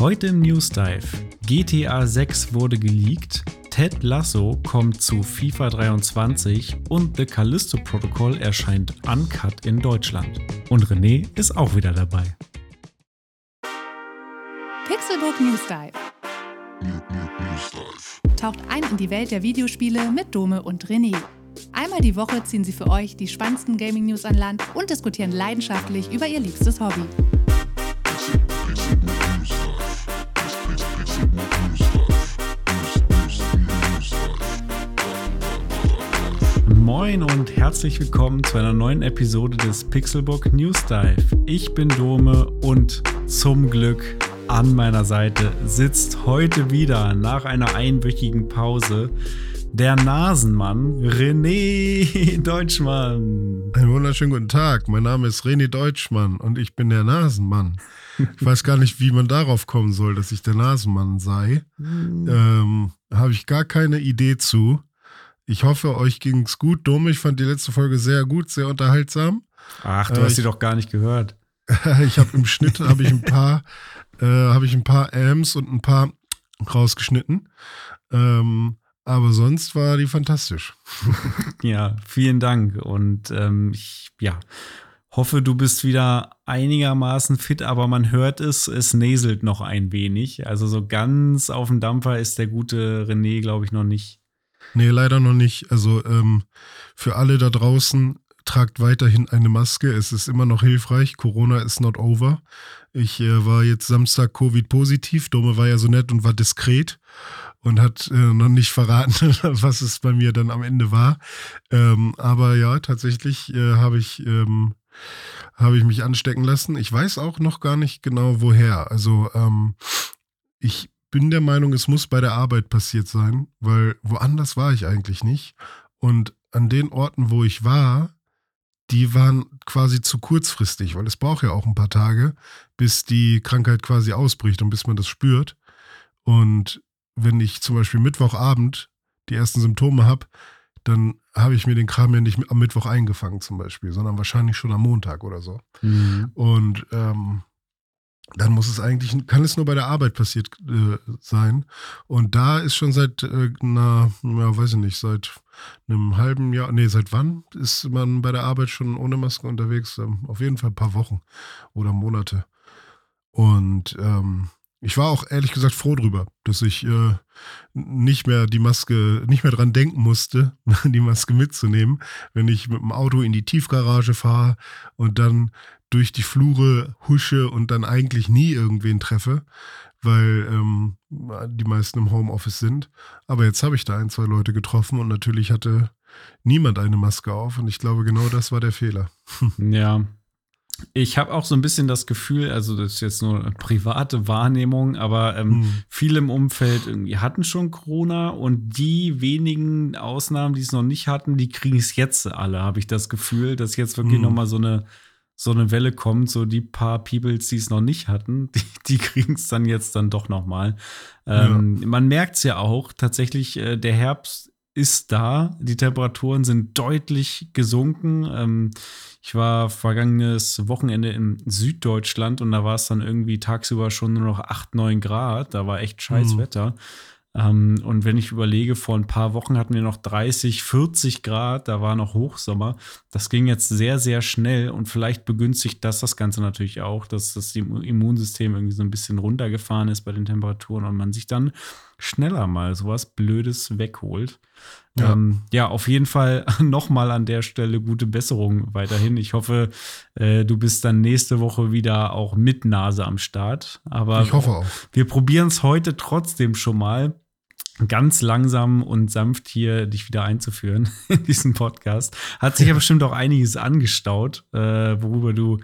Heute im News Dive. GTA 6 wurde geleakt, Ted Lasso kommt zu FIFA 23 und The Callisto Protocol erscheint uncut in Deutschland. Und René ist auch wieder dabei. Pixelbook News Dive. Taucht ein in die Welt der Videospiele mit Dome und René. Einmal die Woche ziehen sie für euch die spannendsten Gaming-News an Land und diskutieren leidenschaftlich über ihr liebstes Hobby. Moin und herzlich willkommen zu einer neuen Episode des Pixelbook News Dive. Ich bin Dome und zum Glück an meiner Seite sitzt heute wieder nach einer einwöchigen Pause der Nasenmann René Deutschmann. Einen wunderschönen guten Tag. Mein Name ist René Deutschmann und ich bin der Nasenmann. Ich weiß gar nicht, wie man darauf kommen soll, dass ich der Nasenmann sei. Hm. Ähm, Habe ich gar keine Idee zu. Ich hoffe, euch ging es gut. Dumm, ich fand die letzte Folge sehr gut, sehr unterhaltsam. Ach, du äh, hast sie doch gar nicht gehört. ich habe im Schnitt habe ich ein paar, äh, habe ich ein paar Ams und ein paar rausgeschnitten. Ähm, aber sonst war die fantastisch. ja, vielen Dank. Und ähm, ich ja, hoffe, du bist wieder einigermaßen fit, aber man hört es, es näselt noch ein wenig. Also so ganz auf dem Dampfer ist der gute René, glaube ich, noch nicht. Nee, leider noch nicht. Also ähm, für alle da draußen, tragt weiterhin eine Maske. Es ist immer noch hilfreich. Corona ist not over. Ich äh, war jetzt Samstag Covid-positiv. Dome war ja so nett und war diskret und hat äh, noch nicht verraten, was es bei mir dann am Ende war. Ähm, aber ja, tatsächlich äh, habe ich, ähm, hab ich mich anstecken lassen. Ich weiß auch noch gar nicht genau woher. Also ähm, ich bin der Meinung, es muss bei der Arbeit passiert sein, weil woanders war ich eigentlich nicht. Und an den Orten, wo ich war, die waren quasi zu kurzfristig, weil es braucht ja auch ein paar Tage, bis die Krankheit quasi ausbricht und bis man das spürt. Und wenn ich zum Beispiel Mittwochabend die ersten Symptome habe, dann habe ich mir den Kram ja nicht am Mittwoch eingefangen zum Beispiel, sondern wahrscheinlich schon am Montag oder so. Mhm. Und ähm, dann muss es eigentlich, kann es nur bei der Arbeit passiert äh, sein. Und da ist schon seit äh, einer, ja, weiß ich nicht, seit einem halben Jahr, nee, seit wann ist man bei der Arbeit schon ohne Maske unterwegs? Ähm, auf jeden Fall ein paar Wochen oder Monate. Und ähm, ich war auch ehrlich gesagt froh drüber, dass ich äh, nicht mehr die Maske, nicht mehr dran denken musste, die Maske mitzunehmen, wenn ich mit dem Auto in die Tiefgarage fahre und dann durch die Flure husche und dann eigentlich nie irgendwen treffe, weil ähm, die meisten im Homeoffice sind. Aber jetzt habe ich da ein, zwei Leute getroffen und natürlich hatte niemand eine Maske auf und ich glaube, genau das war der Fehler. Ja, ich habe auch so ein bisschen das Gefühl, also das ist jetzt nur eine private Wahrnehmung, aber ähm, hm. viele im Umfeld irgendwie hatten schon Corona und die wenigen Ausnahmen, die es noch nicht hatten, die kriegen es jetzt alle, habe ich das Gefühl, dass jetzt wirklich hm. noch mal so eine so eine Welle kommt, so die paar Peoples, die es noch nicht hatten, die, die kriegen es dann jetzt dann doch noch mal. Ähm, ja. Man merkt es ja auch, tatsächlich, äh, der Herbst ist da. Die Temperaturen sind deutlich gesunken. Ähm, ich war vergangenes Wochenende in Süddeutschland und da war es dann irgendwie tagsüber schon nur noch 8, 9 Grad. Da war echt scheiß mhm. Ähm, und wenn ich überlege, vor ein paar Wochen hatten wir noch 30, 40 Grad, da war noch Hochsommer. Das ging jetzt sehr, sehr schnell und vielleicht begünstigt das das Ganze natürlich auch, dass das Immunsystem irgendwie so ein bisschen runtergefahren ist bei den Temperaturen und man sich dann schneller mal sowas Blödes wegholt. Ja, ähm, ja auf jeden Fall nochmal an der Stelle gute Besserung weiterhin. Ich hoffe, äh, du bist dann nächste Woche wieder auch mit Nase am Start. Aber ich hoffe auch. Wir probieren es heute trotzdem schon mal ganz langsam und sanft hier dich wieder einzuführen in diesen Podcast. Hat sich ja bestimmt auch einiges angestaut, äh, worüber du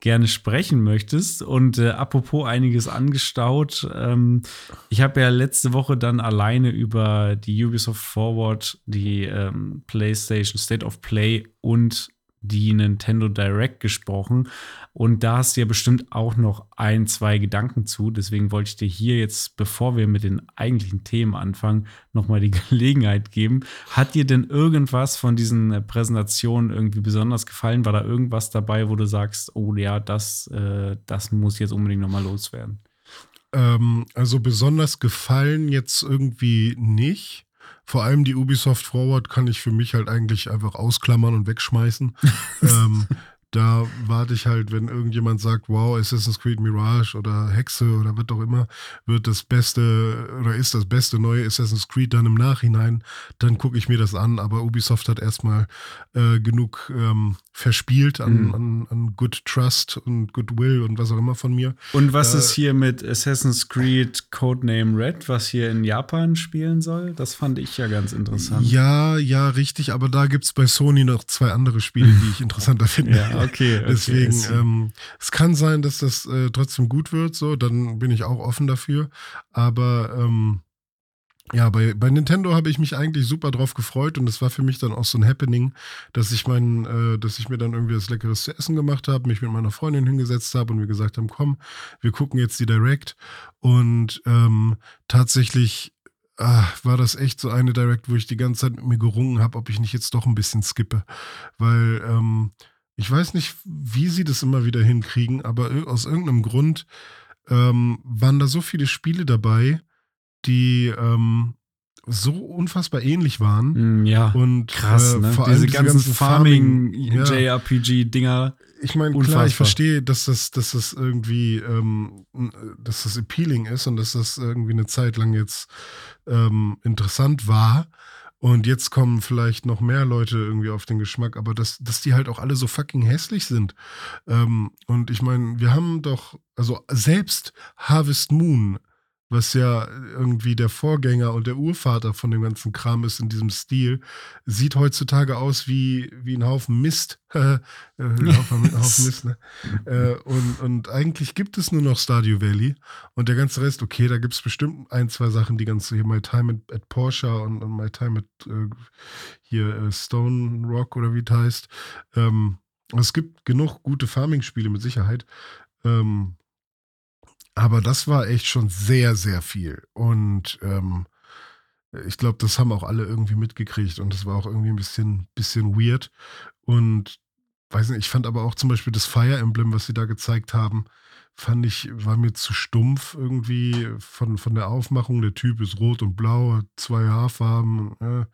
gerne sprechen möchtest. Und äh, apropos einiges angestaut, ähm, ich habe ja letzte Woche dann alleine über die Ubisoft Forward, die ähm, PlayStation State of Play und die Nintendo Direct gesprochen. Und da hast du ja bestimmt auch noch ein, zwei Gedanken zu. Deswegen wollte ich dir hier jetzt, bevor wir mit den eigentlichen Themen anfangen, nochmal die Gelegenheit geben. Hat dir denn irgendwas von diesen äh, Präsentationen irgendwie besonders gefallen? War da irgendwas dabei, wo du sagst, oh ja, das, äh, das muss jetzt unbedingt nochmal loswerden? Ähm, also besonders gefallen jetzt irgendwie nicht. Vor allem die Ubisoft Forward kann ich für mich halt eigentlich einfach ausklammern und wegschmeißen. ähm, da warte ich halt, wenn irgendjemand sagt, wow, Assassin's Creed Mirage oder Hexe oder was auch immer, wird das beste oder ist das beste neue Assassin's Creed dann im Nachhinein, dann gucke ich mir das an. Aber Ubisoft hat erstmal äh, genug ähm, verspielt an, mhm. an, an, Good Trust und Goodwill und was auch immer von mir. Und was äh, ist hier mit Assassin's Creed Codename Red, was hier in Japan spielen soll? Das fand ich ja ganz interessant. Ja, ja, richtig, aber da gibt es bei Sony noch zwei andere Spiele, die ich interessanter finde. ja, okay. okay Deswegen, ähm, es kann sein, dass das äh, trotzdem gut wird, so, dann bin ich auch offen dafür. Aber ähm, ja, bei, bei Nintendo habe ich mich eigentlich super drauf gefreut und es war für mich dann auch so ein Happening, dass ich meinen, äh, dass ich mir dann irgendwie das Leckeres zu essen gemacht habe, mich mit meiner Freundin hingesetzt habe und wir gesagt haben, komm, wir gucken jetzt die Direct. Und ähm, tatsächlich ah, war das echt so eine Direct, wo ich die ganze Zeit mit mir gerungen habe, ob ich nicht jetzt doch ein bisschen skippe. Weil ähm, ich weiß nicht, wie sie das immer wieder hinkriegen, aber aus irgendeinem Grund ähm, waren da so viele Spiele dabei, die ähm, so unfassbar ähnlich waren. Hm, ja, und krass, äh, ne? vor allem diese, ganzen, ganzen Farming, Farming JRPG-Dinger. Ich meine, klar, ich verstehe, dass das, dass das irgendwie, ähm, dass das appealing ist und dass das irgendwie eine Zeit lang jetzt ähm, interessant war. Und jetzt kommen vielleicht noch mehr Leute irgendwie auf den Geschmack, aber dass, dass die halt auch alle so fucking hässlich sind. Ähm, und ich meine, wir haben doch, also selbst Harvest Moon was ja irgendwie der Vorgänger und der Urvater von dem ganzen Kram ist in diesem Stil, sieht heutzutage aus wie, wie ein Haufen Mist. Äh, ein Haufen, Mist, ne? Äh, und, und eigentlich gibt es nur noch Stadio Valley und der ganze Rest, okay, da gibt es bestimmt ein, zwei Sachen, die ganze hier My Time at, at Porsche und, und My Time at äh, hier äh, Stone Rock oder wie es heißt. Ähm, es gibt genug gute Farming-Spiele mit Sicherheit. Ähm, aber das war echt schon sehr, sehr viel. Und ähm, ich glaube, das haben auch alle irgendwie mitgekriegt und das war auch irgendwie ein bisschen, bisschen weird. Und weiß nicht, ich fand aber auch zum Beispiel das Fire Emblem, was sie da gezeigt haben, fand ich, war mir zu stumpf irgendwie von, von der Aufmachung. Der Typ ist rot und blau, hat zwei Haarfarben äh,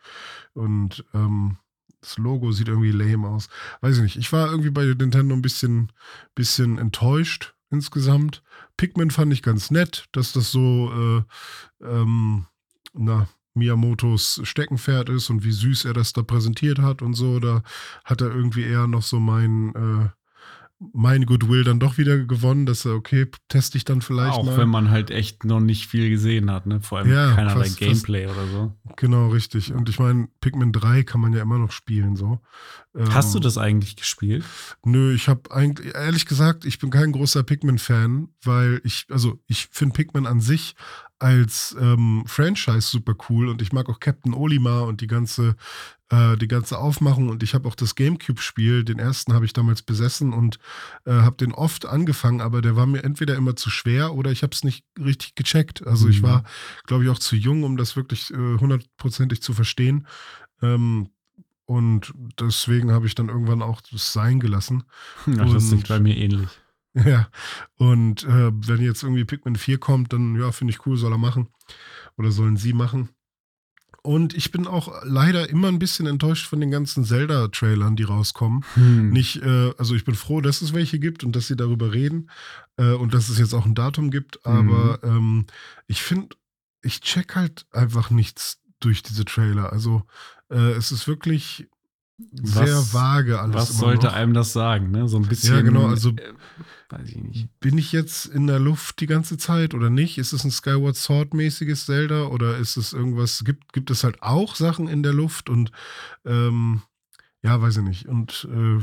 und ähm, das Logo sieht irgendwie lame aus. Weiß ich nicht. Ich war irgendwie bei Nintendo ein bisschen, bisschen enttäuscht insgesamt. Pikmin fand ich ganz nett, dass das so, äh, ähm, na, Miyamotos Steckenpferd ist und wie süß er das da präsentiert hat und so. Da hat er irgendwie eher noch so mein, äh, mein Goodwill dann doch wieder gewonnen, dass er, okay, teste ich dann vielleicht Auch mal. Auch wenn man halt echt noch nicht viel gesehen hat, ne? Vor allem ja, keinerlei fast, Gameplay fast, oder so. Genau, richtig. Und ich meine, Pikmin 3 kann man ja immer noch spielen, so. Hast ähm, du das eigentlich gespielt? Nö, ich habe eigentlich, ehrlich gesagt, ich bin kein großer Pikmin-Fan, weil ich, also ich finde Pikmin an sich als ähm, Franchise super cool und ich mag auch Captain Olimar und die ganze äh, die ganze Aufmachung und ich habe auch das GameCube-Spiel, den ersten habe ich damals besessen und äh, habe den oft angefangen, aber der war mir entweder immer zu schwer oder ich habe es nicht richtig gecheckt. Also mhm. ich war, glaube ich, auch zu jung, um das wirklich äh, hundertprozentig zu verstehen. Ähm, und deswegen habe ich dann irgendwann auch das sein gelassen. Ja, das ist bei mir ähnlich. Ja, und äh, wenn jetzt irgendwie Pikmin 4 kommt, dann ja, finde ich cool, soll er machen. Oder sollen sie machen. Und ich bin auch leider immer ein bisschen enttäuscht von den ganzen Zelda-Trailern, die rauskommen. Hm. Nicht, äh, also ich bin froh, dass es welche gibt und dass sie darüber reden äh, und dass es jetzt auch ein Datum gibt. Aber hm. ähm, ich finde, ich check halt einfach nichts durch diese Trailer. Also äh, es ist wirklich sehr was, vage alles. Was sollte noch. einem das sagen, ne? So ein bisschen. Ja, genau. Also, äh, weiß ich nicht. Bin ich jetzt in der Luft die ganze Zeit oder nicht? Ist es ein Skyward Sword-mäßiges Zelda oder ist es irgendwas? Gibt, gibt es halt auch Sachen in der Luft und ähm, ja, weiß ich nicht. Und äh,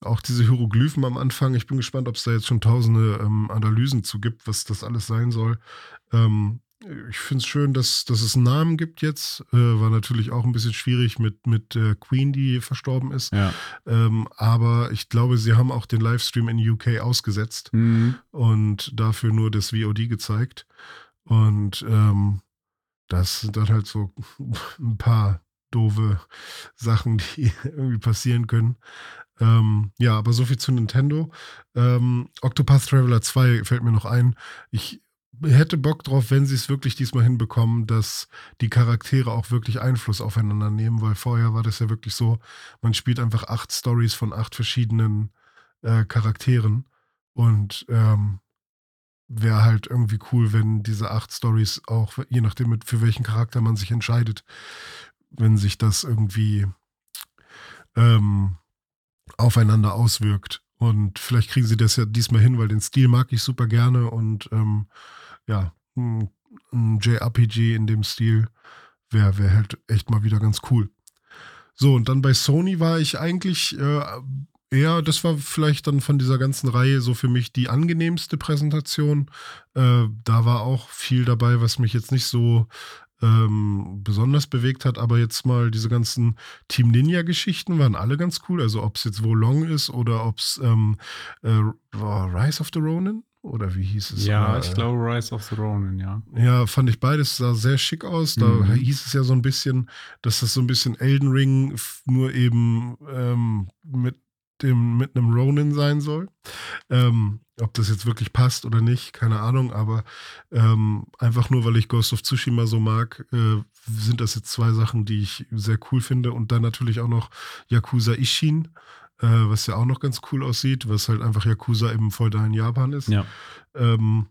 auch diese Hieroglyphen am Anfang. Ich bin gespannt, ob es da jetzt schon tausende ähm, Analysen zu gibt, was das alles sein soll. Ähm, ich finde es schön, dass, dass es einen Namen gibt jetzt. Äh, war natürlich auch ein bisschen schwierig mit, mit äh, Queen, die verstorben ist. Ja. Ähm, aber ich glaube, sie haben auch den Livestream in UK ausgesetzt mhm. und dafür nur das VOD gezeigt. Und ähm, das sind dann halt so ein paar doofe Sachen, die irgendwie passieren können. Ähm, ja, aber so viel zu Nintendo. Ähm, Octopath Traveler 2 fällt mir noch ein. Ich hätte Bock drauf, wenn sie es wirklich diesmal hinbekommen, dass die Charaktere auch wirklich Einfluss aufeinander nehmen, weil vorher war das ja wirklich so, man spielt einfach acht Stories von acht verschiedenen äh, Charakteren und ähm, wäre halt irgendwie cool, wenn diese acht Stories auch, je nachdem mit, für welchen Charakter man sich entscheidet, wenn sich das irgendwie ähm, aufeinander auswirkt. Und vielleicht kriegen sie das ja diesmal hin, weil den Stil mag ich super gerne und ähm, ja, ein, JRPG in dem Stil wäre wär halt echt mal wieder ganz cool. So, und dann bei Sony war ich eigentlich äh, eher, das war vielleicht dann von dieser ganzen Reihe so für mich die angenehmste Präsentation. Äh, da war auch viel dabei, was mich jetzt nicht so ähm, besonders bewegt hat, aber jetzt mal diese ganzen Team Ninja-Geschichten waren alle ganz cool. Also ob es jetzt Wolong ist oder ob es ähm, äh, Rise of the Ronin oder wie hieß es? Ja, oder, ich glaube Rise of the Ronin, ja. Ja, fand ich beides sah sehr schick aus. Da Mhm. hieß es ja so ein bisschen, dass das so ein bisschen Elden Ring nur eben ähm, mit dem mit einem Ronin sein soll. Ähm, ob das jetzt wirklich passt oder nicht, keine Ahnung, aber ähm, einfach nur, weil ich Ghost of Tsushima so mag, äh, sind das jetzt zwei Sachen, die ich sehr cool finde. Und dann natürlich auch noch Yakuza Ishin, äh, was ja auch noch ganz cool aussieht, was halt einfach Yakuza eben voll da in Japan ist. Ja. Ähm,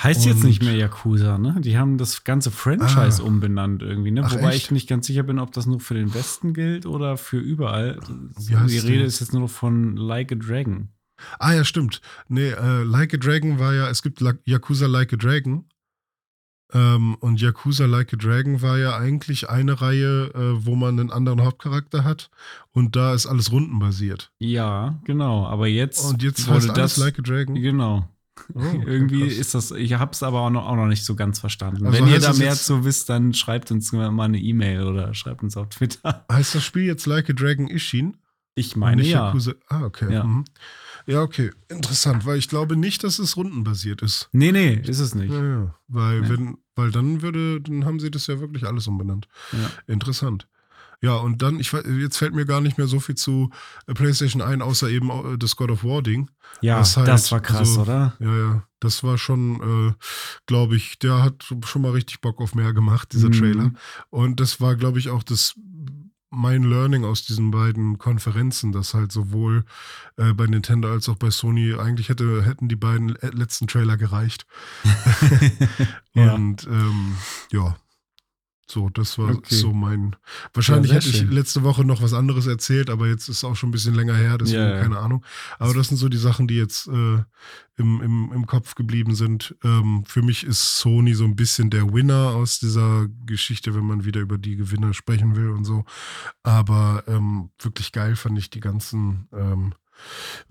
Heißt jetzt nicht mehr Yakuza, ne? Die haben das ganze Franchise Ah. umbenannt irgendwie, ne? Ach, Wobei echt? ich nicht ganz sicher bin, ob das nur für den Westen gilt oder für überall. Die Rede denn? ist jetzt nur noch von Like a Dragon. Ah ja, stimmt. Nee, äh, Like a Dragon war ja, es gibt La Yakuza Like a Dragon. Ähm, und Yakuza Like a Dragon war ja eigentlich eine Reihe, äh, wo man einen anderen Hauptcharakter hat. Und da ist alles rundenbasiert. Ja, genau. Aber jetzt, Und jetzt wurde das. Like a Dragon. Genau. Oh, Irgendwie krass. ist das, ich hab's aber auch noch, auch noch nicht so ganz verstanden. Also Wenn ihr da mehr zu wisst, dann schreibt uns mal eine E-Mail oder schreibt uns auf Twitter. Heißt das Spiel jetzt Like a Dragon Ishin? Ich meine nicht ja. Yakuza. Ah, okay. Ja. Mhm. Ja, okay. Interessant, weil ich glaube nicht, dass es rundenbasiert ist. Nee, nee, ist es nicht. Ja, ja. Weil, Nee. wenn, weil dann würde, dann haben sie das ja wirklich alles umbenannt. Ja. Interessant. Ja, und dann, ich, jetzt fällt mir gar nicht mehr so viel zu äh, PlayStation ein, außer eben äh, das God of War Ding. Ja, halt das war krass, so- oder? Ja, ja, das war schon, äh, glaube ich, der hat schon mal richtig Bock auf mehr gemacht, dieser Mhm. Trailer. Und das war, glaube ich, auch das mein Learning aus diesen beiden Konferenzen, dass halt sowohl äh, bei Nintendo als auch bei Sony eigentlich hätte, hätten die beiden äh, letzten Trailer gereicht. Ja. Und ähm, ja, so, das war Okay. so mein. Wahrscheinlich Ja, hätte ich schön. letzte Woche noch was anderes erzählt, aber jetzt ist auch schon ein bisschen länger her, deswegen Ja, ja. keine Ahnung. Aber das sind so die Sachen, die jetzt äh, im, im, im Kopf geblieben sind. Ähm, für mich ist Sony so ein bisschen der Winner aus dieser Geschichte, wenn man wieder über die Gewinner sprechen will und so. Aber ähm, wirklich geil fand ich die ganzen, ähm,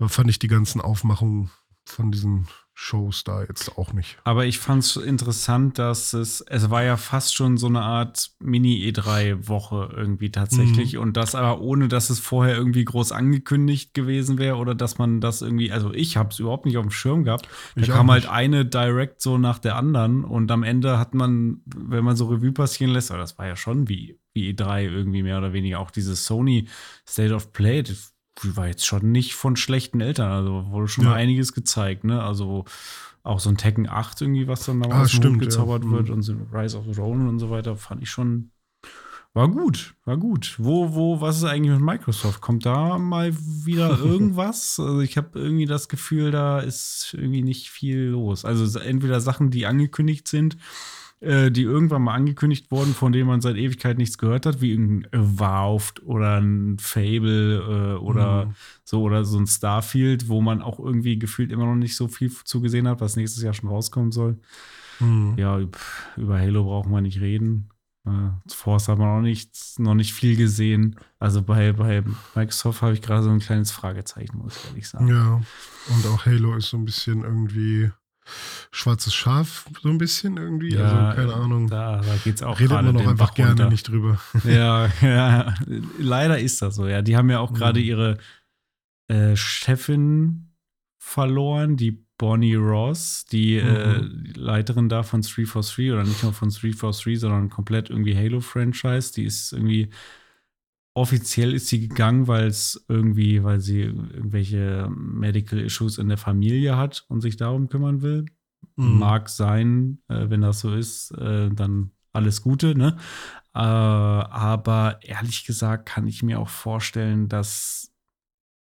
fand ich die ganzen Aufmachungen von diesen Shows da jetzt auch nicht. Aber ich fand es interessant, dass es, es war ja fast schon so eine Art Mini-E3-Woche irgendwie Mhm. tatsächlich. Und das aber ohne, dass es vorher irgendwie groß angekündigt gewesen wäre oder dass man das irgendwie, also ich habe es überhaupt nicht auf dem Schirm gehabt. Da Ich kam halt eine Direct so nach der anderen und am Ende hat man, wenn man so Revue passieren lässt, aber das war ja schon wie, wie E3 irgendwie mehr oder weniger, auch dieses Sony State of Play, das war jetzt schon nicht von schlechten Eltern, also wurde schon Ja. mal einiges gezeigt, ne? Also auch so ein Tekken 8 irgendwie, was dann da Ah, stimmt, ja. gezaubert wird Mhm. und so Rise of the Ronin und so weiter, fand ich schon, war gut, war gut. Wo, wo, was ist eigentlich mit Microsoft? Kommt da mal wieder irgendwas? also ich habe irgendwie das Gefühl, da ist irgendwie nicht viel los. Also entweder Sachen, die angekündigt sind, äh, die irgendwann mal angekündigt wurden, von denen man seit Ewigkeit nichts gehört hat, wie irgendein Evolved oder ein Fable äh, oder Mhm. so oder so ein Starfield, wo man auch irgendwie gefühlt immer noch nicht so viel zugesehen hat, was nächstes Jahr schon rauskommen soll. Mhm. Ja, üb- über Halo brauchen wir nicht reden. Äh, Force hat man noch nicht, noch nicht viel gesehen. Also bei, bei Microsoft habe ich gerade so ein kleines Fragezeichen, muss ich ehrlich sagen. Ja, und auch Halo ist so ein bisschen irgendwie schwarzes Schaf, so ein bisschen irgendwie. also keine Ahnung. Da, da geht es auch Redet man auch einfach Bach gerne runter. nicht drüber. Ja, ja, leider ist das so. Ja, die haben ja auch Mhm. gerade ihre äh, Chefin verloren, die Bonnie Ross, die äh, Mhm. die Leiterin da von 343 oder nicht nur von 343, sondern komplett irgendwie Halo-Franchise. Die ist irgendwie offiziell ist sie gegangen, weil es irgendwie, weil sie irgendwelche Medical Issues in der Familie hat und sich darum kümmern will. Mhm. Mag sein, äh, wenn das so ist, äh, dann alles Gute, ne? Äh, aber ehrlich gesagt kann ich mir auch vorstellen, dass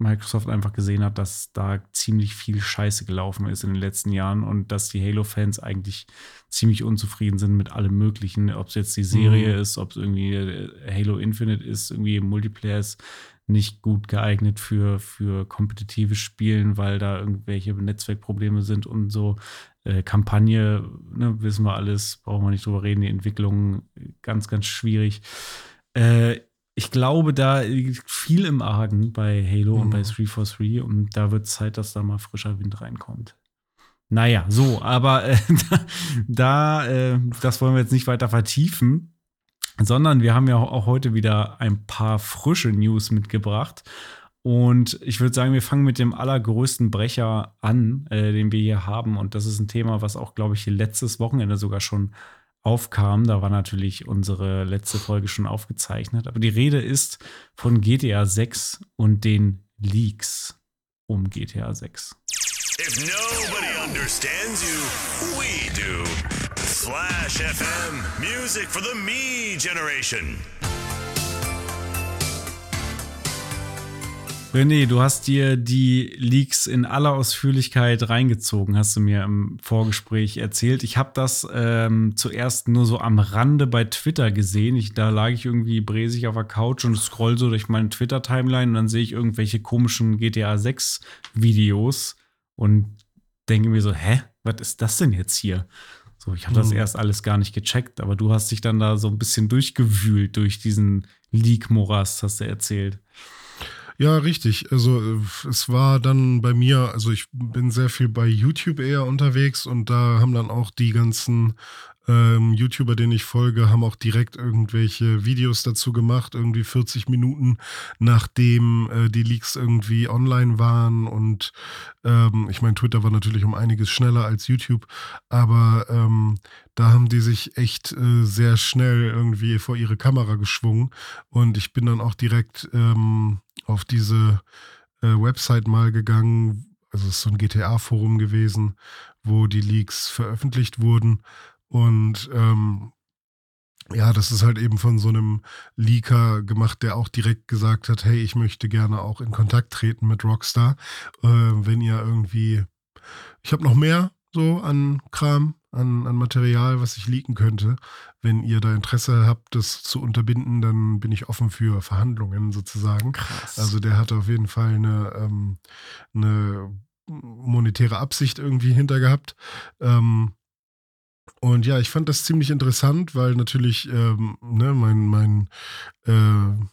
Microsoft einfach gesehen hat, dass da ziemlich viel Scheiße gelaufen ist in den letzten Jahren und dass die Halo-Fans eigentlich ziemlich unzufrieden sind mit allem Möglichen. Ob es jetzt die Serie mhm. ist, ob es irgendwie äh, Halo Infinite ist, irgendwie Multiplayer ist nicht gut geeignet für, für kompetitives Spielen, weil da irgendwelche Netzwerkprobleme sind und so. Äh, Kampagne, ne, wissen wir alles, brauchen wir nicht drüber reden, die Entwicklung ganz, ganz schwierig. Äh, ich glaube, da liegt viel im Argen bei Halo mhm. und bei 343 mhm. und da wird Zeit, dass da mal frischer Wind reinkommt. Naja, so, aber äh, da, da äh, das wollen wir jetzt nicht weiter vertiefen, sondern wir haben ja auch heute wieder ein paar frische News mitgebracht. Und ich würde sagen, wir fangen mit dem allergrößten Brecher an, äh, den wir hier haben. Und das ist ein Thema, was auch, glaube ich, letztes Wochenende sogar schon aufkam. Da war natürlich unsere letzte Folge schon aufgezeichnet. Aber die Rede ist von GTA 6 und den Leaks um GTA 6. If nobody understands you, we do. Slash FM, music for the me generation. René, du hast dir die Leaks in aller Ausführlichkeit reingezogen, hast du mir im Vorgespräch erzählt. Ich habe das ähm, zuerst nur so am Rande bei Twitter gesehen. Ich, da lag ich irgendwie bräsig auf der Couch und scroll so durch meine Twitter-Timeline und dann sehe ich irgendwelche komischen GTA 6-Videos und denke mir so, hä, was ist das denn jetzt hier? So, ich habe das hm. erst alles gar nicht gecheckt, aber du hast dich dann da so ein bisschen durchgewühlt durch diesen Leak-Morast, hast du erzählt. Ja, richtig. Also äh, es war dann bei mir, also ich bin sehr viel bei YouTube eher unterwegs und da haben dann auch die ganzen ähm, YouTuber, denen ich folge, haben auch direkt irgendwelche Videos dazu gemacht, irgendwie 40 Minuten nachdem äh, die Leaks irgendwie online waren. Und ähm, ich meine, Twitter war natürlich um einiges schneller als YouTube, aber ähm, da haben die sich echt äh, sehr schnell irgendwie vor ihre Kamera geschwungen. Und ich bin dann auch direkt ähm, auf diese äh, Website mal gegangen. Also es ist so ein GTA-Forum gewesen, wo die Leaks veröffentlicht wurden. Und ähm, ja, das ist halt eben von so einem Leaker gemacht, der auch direkt gesagt hat, hey, ich möchte gerne auch in Kontakt treten mit Rockstar. Äh, wenn ihr irgendwie, ich habe noch mehr so an Kram, an, an Material, was ich leaken könnte. Wenn ihr da Interesse habt, das zu unterbinden, dann bin ich offen für Verhandlungen sozusagen. Krass. Also der hat auf jeden Fall eine, ähm, eine monetäre Absicht irgendwie hinter gehabt. Ähm, und ja, ich fand das ziemlich interessant, weil natürlich ähm, ne, mein, mein äh,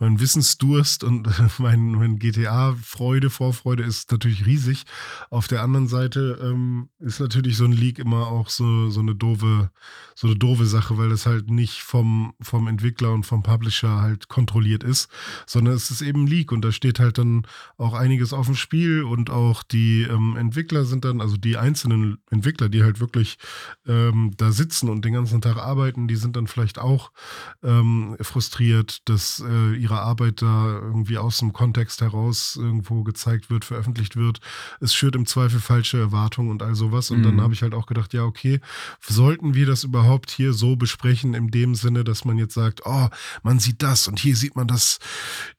mein Wissensdurst und mein, mein GTA-Freude, Vorfreude ist natürlich riesig. Auf der anderen Seite ähm, ist natürlich so ein Leak immer auch so, so eine doofe, so eine doofe Sache, weil das halt nicht vom, vom Entwickler und vom Publisher halt kontrolliert ist, sondern es ist eben ein Leak und da steht halt dann auch einiges auf dem Spiel und auch die ähm, Entwickler sind dann, also die einzelnen Entwickler, die halt wirklich ähm, da sitzen und den ganzen Tag arbeiten, die sind dann vielleicht auch ähm, frustriert, dass äh, ihre ihre Arbeit da irgendwie aus dem Kontext heraus irgendwo gezeigt wird, veröffentlicht wird. Es schürt im Zweifel falsche Erwartungen und all sowas. Und mhm. dann habe ich halt auch gedacht, ja, okay, sollten wir das überhaupt hier so besprechen, in dem Sinne, dass man jetzt sagt, oh, man sieht das und hier sieht man, dass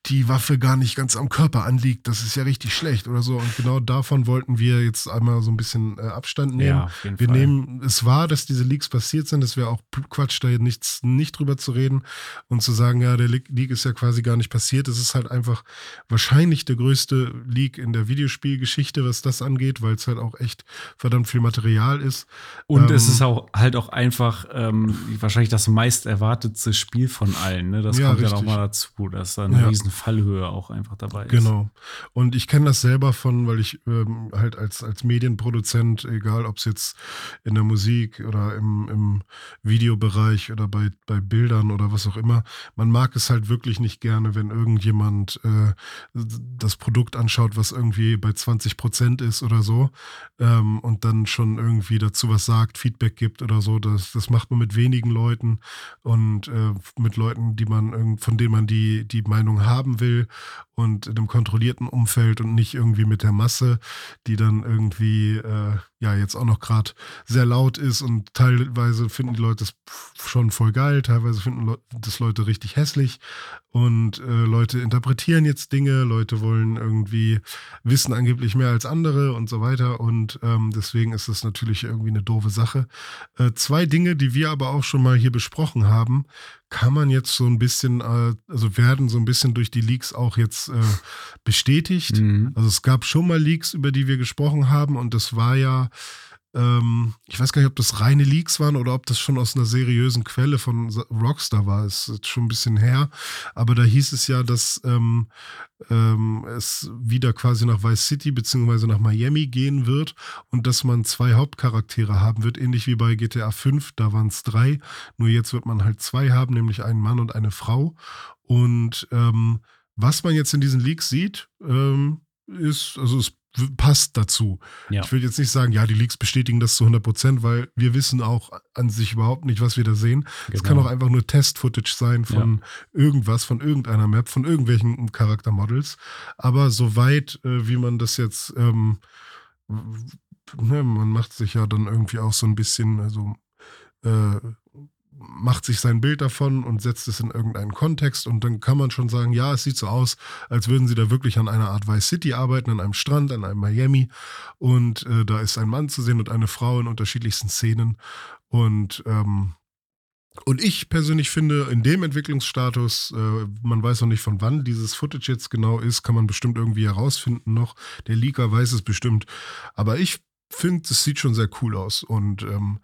die Waffe gar nicht ganz am Körper anliegt. Das ist ja richtig schlecht oder so. Und genau davon wollten wir jetzt einmal so ein bisschen äh, Abstand nehmen. Ja, wir Fall. nehmen, es war, dass diese Leaks passiert sind. Es wäre auch Quatsch, da nichts, nicht drüber zu reden und zu sagen, ja, der Leak ist ja quasi quasi gar nicht passiert. Es ist halt einfach wahrscheinlich der größte Leak in der Videospielgeschichte, was das angeht, weil es halt auch echt verdammt viel Material ist. Und ähm, es ist auch halt auch einfach ähm, wahrscheinlich das meist erwartetste Spiel von allen. Ne? Das ja, kommt ja auch mal dazu, dass da eine ja. riesen Fallhöhe auch einfach dabei ist. Genau. Und ich kenne das selber von, weil ich ähm, halt als, als Medienproduzent, egal ob es jetzt in der Musik oder im, im Videobereich oder bei, bei Bildern oder was auch immer, man mag es halt wirklich nicht gerne gerne, wenn irgendjemand äh, das Produkt anschaut, was irgendwie bei 20 Prozent ist oder so ähm, und dann schon irgendwie dazu was sagt, Feedback gibt oder so. Das, das macht man mit wenigen Leuten und äh, mit Leuten, die man von denen man die, die Meinung haben will und in einem kontrollierten Umfeld und nicht irgendwie mit der Masse, die dann irgendwie äh, ja jetzt auch noch gerade sehr laut ist und teilweise finden die Leute das schon voll geil, teilweise finden das Leute richtig hässlich und äh, Leute interpretieren jetzt Dinge, Leute wollen irgendwie wissen angeblich mehr als andere und so weiter und ähm, deswegen ist das natürlich irgendwie eine doofe Sache. Äh, zwei Dinge, die wir aber auch schon mal hier besprochen haben, kann man jetzt so ein bisschen, äh, also werden so ein bisschen durch die Leaks auch jetzt äh, bestätigt. Mhm. Also es gab schon mal Leaks, über die wir gesprochen haben und das war ja ähm, ich weiß gar nicht, ob das reine Leaks waren oder ob das schon aus einer seriösen Quelle von Rockstar war. Ist schon ein bisschen her. Aber da hieß es ja, dass ähm, ähm, es wieder quasi nach Vice City beziehungsweise nach Miami gehen wird und dass man zwei Hauptcharaktere haben wird, ähnlich wie bei GTA 5. Da waren es drei. Nur jetzt wird man halt zwei haben, nämlich einen Mann und eine Frau. Und ähm, was man jetzt in diesen Leaks sieht, ähm, ist, also es passt dazu. Ja. Ich will jetzt nicht sagen, ja, die Leaks bestätigen das zu 100 Prozent, weil wir wissen auch an sich überhaupt nicht, was wir da sehen. Es kann genau. auch einfach nur Test-Footage sein von ja. irgendwas, von irgendeiner Map, von irgendwelchen Charaktermodels. Aber soweit, äh, wie man das jetzt, ähm, ne, man macht sich ja dann irgendwie auch so ein bisschen, also äh, macht sich sein Bild davon und setzt es in irgendeinen Kontext und dann kann man schon sagen, ja, es sieht so aus, als würden sie da wirklich an einer Art Vice City arbeiten, an einem Strand, an einem Miami und äh, da ist ein Mann zu sehen und eine Frau in unterschiedlichsten Szenen und ähm, und ich persönlich finde, in dem Entwicklungsstatus, äh, man weiß noch nicht von wann dieses Footage jetzt genau ist, kann man bestimmt irgendwie herausfinden noch. Der Leaker weiß es bestimmt. Aber ich finde, es sieht schon sehr cool aus. Und ähm,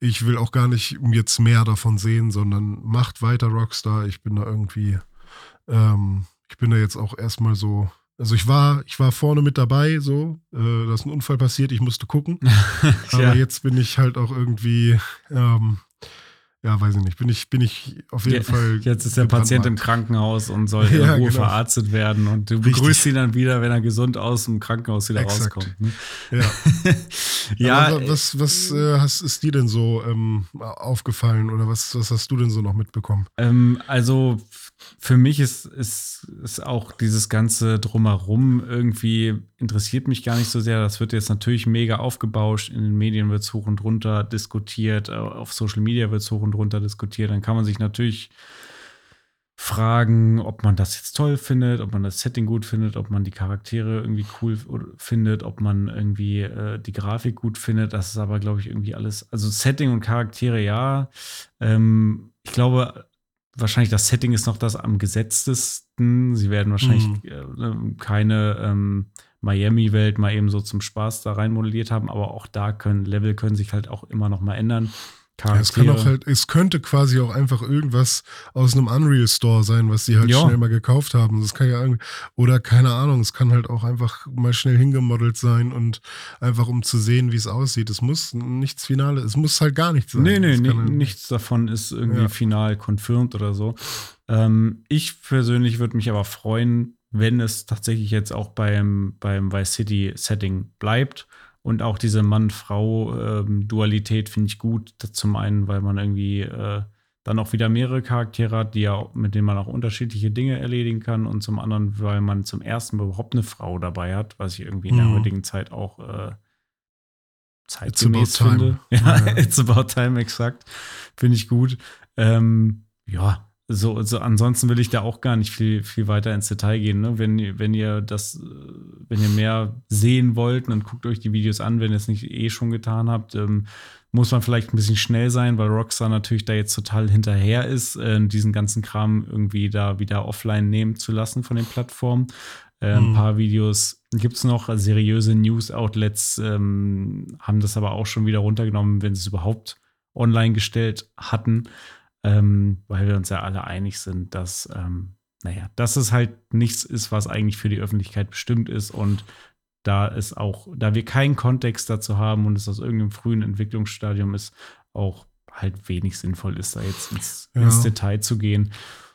ich will auch gar nicht jetzt mehr davon sehen, sondern macht weiter Rockstar. Ich bin da irgendwie, ähm, ich bin da jetzt auch erstmal so. Also ich war, ich war vorne mit dabei, so, äh, da ist ein Unfall passiert, ich musste gucken. Aber jetzt bin ich halt auch irgendwie, ähm, ja, weiß ich nicht, bin ich, bin ich auf jeden ja, Fall. Jetzt ist der Patient im Krankenhaus und soll in ja, Ruhe genau. verarztet werden und du Richtig. begrüßt ihn dann wieder, wenn er gesund aus dem Krankenhaus wieder Exakt. rauskommt. Ne? Ja. ja. Aber was, was äh, hast, ist dir denn so ähm, aufgefallen oder was, was hast du denn so noch mitbekommen? Ähm, also für mich ist, ist, ist auch dieses ganze Drumherum irgendwie interessiert mich gar nicht so sehr. Das wird jetzt natürlich mega aufgebauscht. In den Medien wird es hoch und runter diskutiert. Auf Social Media wird es hoch und runter diskutiert. Dann kann man sich natürlich fragen, ob man das jetzt toll findet, ob man das Setting gut findet, ob man die Charaktere irgendwie cool findet, ob man irgendwie äh, die Grafik gut findet. Das ist aber, glaube ich, irgendwie alles. Also Setting und Charaktere, ja. Ähm, ich glaube, wahrscheinlich das Setting ist noch das am gesetztesten. Sie werden wahrscheinlich mhm. äh, keine ähm, Miami-Welt mal eben so zum Spaß da rein modelliert haben, aber auch da können Level können sich halt auch immer noch mal ändern. Ja, es kann auch halt, es könnte quasi auch einfach irgendwas aus einem Unreal Store sein, was sie halt ja. schnell mal gekauft haben. Das kann ja oder keine Ahnung, es kann halt auch einfach mal schnell hingemodelt sein und einfach um zu sehen, wie es aussieht. Es muss nichts Finale, es muss halt gar nichts sein. Nee, nee, nee halt nichts davon ist irgendwie ja. final confirmed oder so. Ähm, ich persönlich würde mich aber freuen, wenn es tatsächlich jetzt auch beim, beim Vice City Setting bleibt und auch diese Mann-Frau-Dualität ähm, finde ich gut. Zum einen, weil man irgendwie äh, dann auch wieder mehrere Charaktere hat, die ja, mit denen man auch unterschiedliche Dinge erledigen kann. Und zum anderen, weil man zum ersten Mal überhaupt eine Frau dabei hat, was ich irgendwie in der mhm. heutigen Zeit auch äh, zeitgemäß finde. Ja, ja, it's about time, exakt. Finde ich gut. Ähm, ja, so, so, ansonsten will ich da auch gar nicht viel, viel weiter ins Detail gehen. Ne? Wenn, wenn ihr das, wenn ihr mehr sehen wollt, dann guckt euch die Videos an, wenn ihr es nicht eh schon getan habt. Ähm, muss man vielleicht ein bisschen schnell sein, weil Rockstar natürlich da jetzt total hinterher ist, äh, diesen ganzen Kram irgendwie da wieder offline nehmen zu lassen von den Plattformen. Äh, ein mhm. paar Videos gibt es noch, also seriöse News-Outlets ähm, haben das aber auch schon wieder runtergenommen, wenn sie es überhaupt online gestellt hatten ähm, weil wir uns ja alle einig sind, dass, ähm, naja, dass es halt nichts ist, was eigentlich für die Öffentlichkeit bestimmt ist und da ist auch, da wir keinen Kontext dazu haben und es aus irgendeinem frühen Entwicklungsstadium ist, auch halt wenig sinnvoll ist, da jetzt ins, ja. ins Detail zu gehen.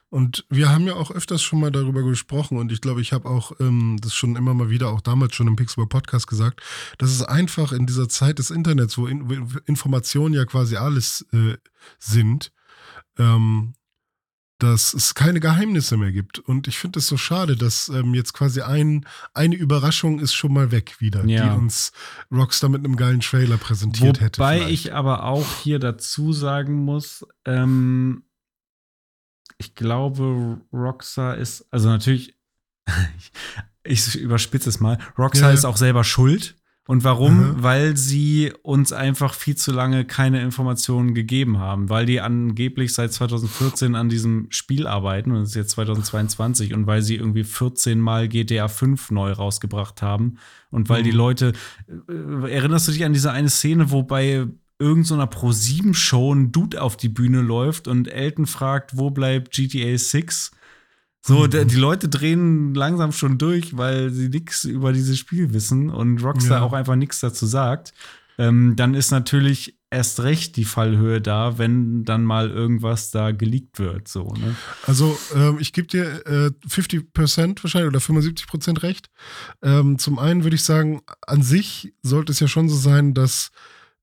Und wir haben ja auch öfters schon mal darüber gesprochen und ich glaube, ich habe auch ähm, das schon immer mal wieder, auch damals schon im Pixelbook Podcast gesagt, dass es einfach in dieser Zeit des Internets, wo, in, wo Informationen ja quasi alles äh, sind, ähm, dass es keine Geheimnisse mehr gibt. Und ich finde es so schade, dass ähm, jetzt quasi ein, eine Überraschung ist schon mal weg wieder, Ja. die uns Rockstar mit einem geilen Trailer präsentiert hätte. Wobei ich aber auch hier dazu sagen muss, ähm, ich glaube, Rockstar ist, also natürlich, ich überspitze es mal, Rockstar ja. ist auch selber schuld. Und warum? Mhm. Weil sie uns einfach viel zu lange keine Informationen gegeben haben, weil die angeblich seit 2014 an diesem Spiel arbeiten und es ist jetzt 2022 und weil sie irgendwie 14 Mal GTA 5 neu rausgebracht haben und weil die Mhm. Leute, äh, erinnerst du dich an diese eine Szene, wo bei irgendeiner so einer Pro-7-Show ein Dude auf die Bühne läuft und Elton fragt, wo bleibt GTA 6? So, Mhm. die Leute drehen langsam schon durch, weil sie nichts über dieses Spiel wissen und Rockstar Ja. auch einfach nichts dazu sagt. Ähm, dann ist natürlich erst recht die Fallhöhe da, wenn dann mal irgendwas da geleakt wird. So, ne? Also, ähm, ich gebe dir äh, 50% wahrscheinlich oder 75% recht. Ähm, zum einen würde ich sagen, an sich sollte es ja schon so sein, dass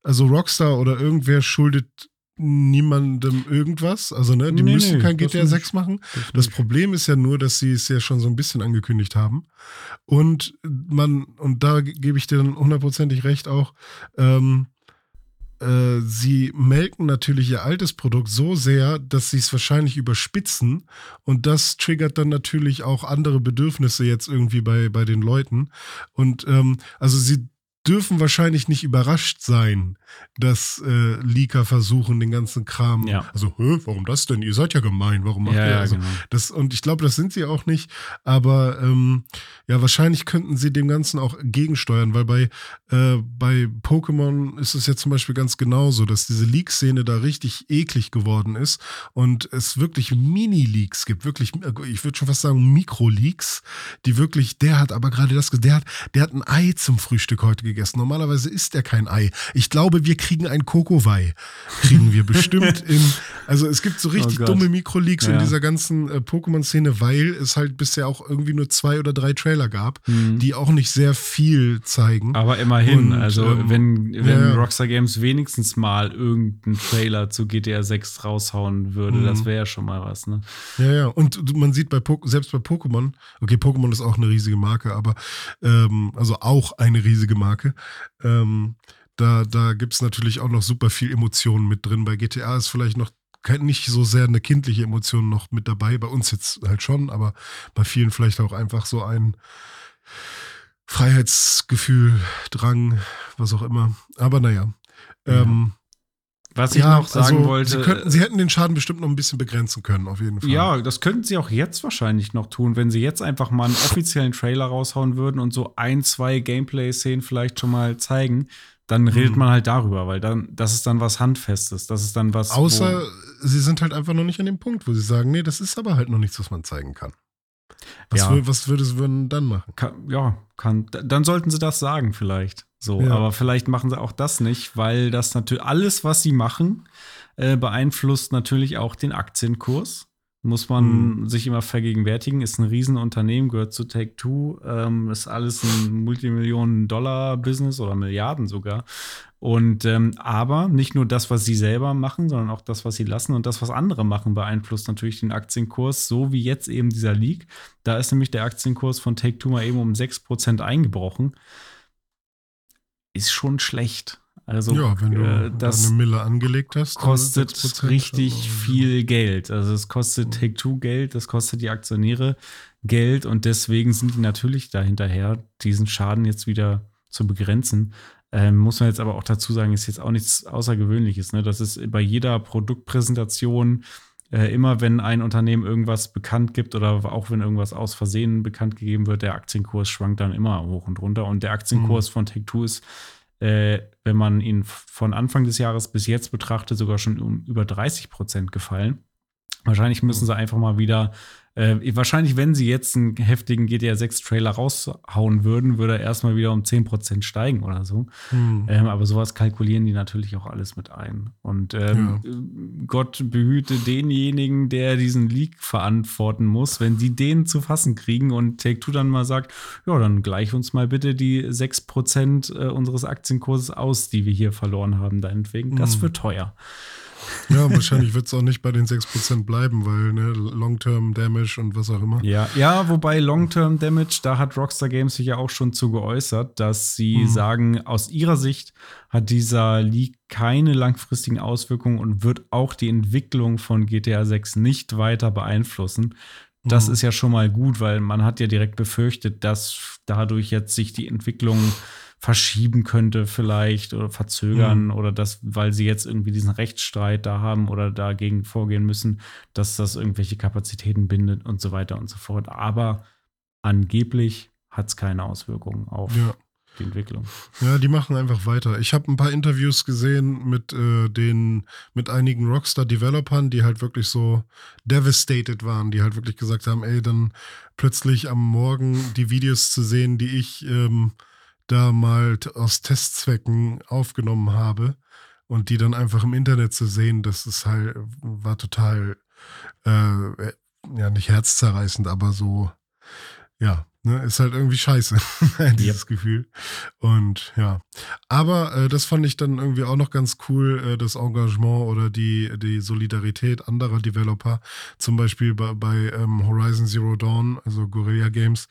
also Rockstar oder irgendwer schuldet niemandem irgendwas. Also, ne, die Nee, müssen nee, kein das GTA nicht. 6 machen. Das Problem ist ja nur, dass sie es ja schon so ein bisschen angekündigt haben. Und man, und da ge- gebe ich dir dann hundertprozentig recht auch, ähm, äh, sie melken natürlich ihr altes Produkt so sehr, dass sie es wahrscheinlich überspitzen und das triggert dann natürlich auch andere Bedürfnisse jetzt irgendwie bei, bei den Leuten. Und ähm, also sie dürfen wahrscheinlich nicht überrascht sein, dass äh, Leaker versuchen, den ganzen Kram. Ja. Also, hä, warum das denn? Ihr seid ja gemein, warum macht Ja, ihr also, genau. das, und ich glaube, das sind sie auch nicht. Aber ähm, ja, wahrscheinlich könnten sie dem Ganzen auch gegensteuern, weil bei, äh, bei Pokémon ist es ja zum Beispiel ganz genauso, dass diese Leak-Szene da richtig eklig geworden ist und es wirklich Mini-Leaks gibt, wirklich, ich würde schon fast sagen Mikro-Leaks, die wirklich, der hat aber gerade das, der hat, der hat ein Ei zum Frühstück heute gegessen. Normalerweise isst er kein Ei. Ich glaube, wir kriegen ein Kokowei. Kriegen wir bestimmt in, also es gibt so richtig Oh dumme Mikro-Leaks in Ja. dieser ganzen äh, Pokémon-Szene, weil es halt bisher auch irgendwie nur zwei oder drei Trailer gab, Mhm. die auch nicht sehr viel zeigen. Aber immerhin, Und, also ähm, wenn, wenn ja. Rockstar Games wenigstens mal irgendeinen Trailer zu GTA 6 raushauen würde, Mhm. das wäre ja schon mal was, ne? Ja, ja. Und man sieht bei Po- selbst bei Pokémon, okay, Pokémon ist auch eine riesige Marke, aber ähm, also auch eine riesige Marke. Ähm, da da gibt es natürlich auch noch super viel Emotionen mit drin. Bei GTA ist vielleicht noch nicht so sehr eine kindliche Emotion noch mit dabei. Bei uns jetzt halt schon, aber bei vielen vielleicht auch einfach so ein Freiheitsgefühl, Drang, was auch immer. Aber naja. Ähm, Was ich ja, noch sagen also, wollte. Sie, könnten, sie hätten den Schaden bestimmt noch ein bisschen begrenzen können, auf jeden Fall. Ja, das könnten sie auch jetzt wahrscheinlich noch tun, wenn sie jetzt einfach mal einen offiziellen Trailer raushauen würden und so ein, zwei Gameplay-Szenen vielleicht schon mal zeigen, dann redet Mhm. man halt darüber, weil dann, das ist dann was Handfestes. Das ist dann was. Außer sie sind halt einfach noch nicht an dem Punkt, wo sie sagen, nee, das ist aber halt noch nichts, was man zeigen kann. Was, Ja. wür- was würde es würden dann machen? kann, ja, kann, dann sollten sie das sagen, vielleicht. So, Ja. aber vielleicht machen sie auch das nicht, weil das natürlich alles, was sie machen, äh, beeinflusst natürlich auch den Aktienkurs. Muss man Mhm. sich immer vergegenwärtigen, ist ein Riesenunternehmen, gehört zu Take Two, ähm, ist alles ein Multimillionen-Dollar-Business oder Milliarden sogar. Und ähm, aber nicht nur das, was sie selber machen, sondern auch das, was sie lassen und das, was andere machen, beeinflusst natürlich den Aktienkurs, so wie jetzt eben dieser Leak. Da ist nämlich der Aktienkurs von Take Two mal eben um 6% eingebrochen. Ist schon schlecht. Also ja, wenn du äh, da das eine Mille angelegt hast, kostet 6% richtig schon- viel Geld. Also es kostet Take-Two Geld, das kostet die Aktionäre Geld und deswegen sind die natürlich da hinterher, diesen Schaden jetzt wieder zu begrenzen. Ähm, muss man jetzt aber auch dazu sagen, ist jetzt auch nichts Außergewöhnliches. Ne? Das ist bei jeder Produktpräsentation äh, immer, wenn ein Unternehmen irgendwas bekannt gibt oder auch wenn irgendwas aus Versehen bekannt gegeben wird, der Aktienkurs schwankt dann immer hoch und runter. Und der Aktienkurs von Take-Two ist äh, wenn man ihn von Anfang des Jahres bis jetzt betrachtet, sogar schon um über 30 Prozent gefallen. Wahrscheinlich müssen sie einfach mal wieder äh, wahrscheinlich, wenn sie jetzt einen heftigen GTA 6 Trailer raushauen würden, würde er erstmal wieder um 10% steigen oder so. Hm. Ähm, aber sowas kalkulieren die natürlich auch alles mit ein. Und ähm, ja. Gott behüte denjenigen, der diesen Leak verantworten muss, wenn sie den zu fassen kriegen und Take-Two dann mal sagt, ja, dann gleich uns mal bitte die 6% äh, unseres Aktienkurses aus, die wir hier verloren haben, deinetwegen. Hm. Das wird teuer. Ja, wahrscheinlich wird es auch nicht bei den 6% bleiben, weil ne, Long-Term Damage und was auch immer. Ja, ja wobei Long-Term Damage, da hat Rockstar Games sich ja auch schon zu geäußert, dass sie mhm. sagen, aus ihrer Sicht hat dieser Leak keine langfristigen Auswirkungen und wird auch die Entwicklung von GTA 6 nicht weiter beeinflussen. Das mhm. ist ja schon mal gut, weil man hat ja direkt befürchtet, dass dadurch jetzt sich die Entwicklung verschieben könnte vielleicht oder verzögern mhm. oder das, weil sie jetzt irgendwie diesen Rechtsstreit da haben oder dagegen vorgehen müssen, dass das irgendwelche Kapazitäten bindet und so weiter und so fort. Aber angeblich hat es keine Auswirkungen auf ja. die Entwicklung. Ja, die machen einfach weiter. Ich habe ein paar Interviews gesehen mit äh, den, mit einigen Rockstar-Developern, die halt wirklich so devastated waren, die halt wirklich gesagt haben, ey, dann plötzlich am Morgen die Videos zu sehen, die ich ähm, da mal aus Testzwecken aufgenommen habe und die dann einfach im Internet zu sehen, das ist halt, war total, äh, ja, nicht herzzerreißend, aber so, ja, ne, ist halt irgendwie scheiße, dieses yep. Gefühl. Und ja, aber äh, das fand ich dann irgendwie auch noch ganz cool, äh, das Engagement oder die, die Solidarität anderer Developer, zum Beispiel bei, bei ähm, Horizon Zero Dawn, also Guerilla Games,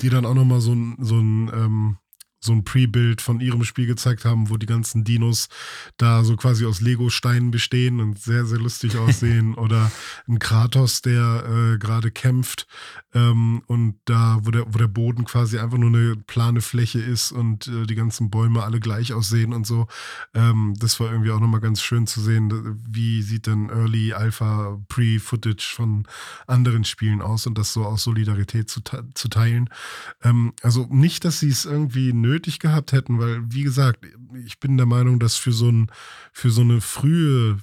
die dann auch nochmal so ein, so ein ähm, so ein Pre-Bild von ihrem Spiel gezeigt haben, wo die ganzen Dinos da so quasi aus Lego-Steinen bestehen und sehr, sehr lustig aussehen. Oder ein Kratos, der äh, gerade kämpft ähm, und da, wo der, wo der Boden quasi einfach nur eine plane Fläche ist und äh, die ganzen Bäume alle gleich aussehen und so. Ähm, das war irgendwie auch nochmal ganz schön zu sehen, wie sieht denn Early Alpha Pre-Footage von anderen Spielen aus und das so aus Solidarität zu, zu teilen. Ähm, also nicht, dass sie es irgendwie nötig nötig gehabt hätten, weil, wie gesagt, ich bin der Meinung, dass für so, ein, für so eine frühe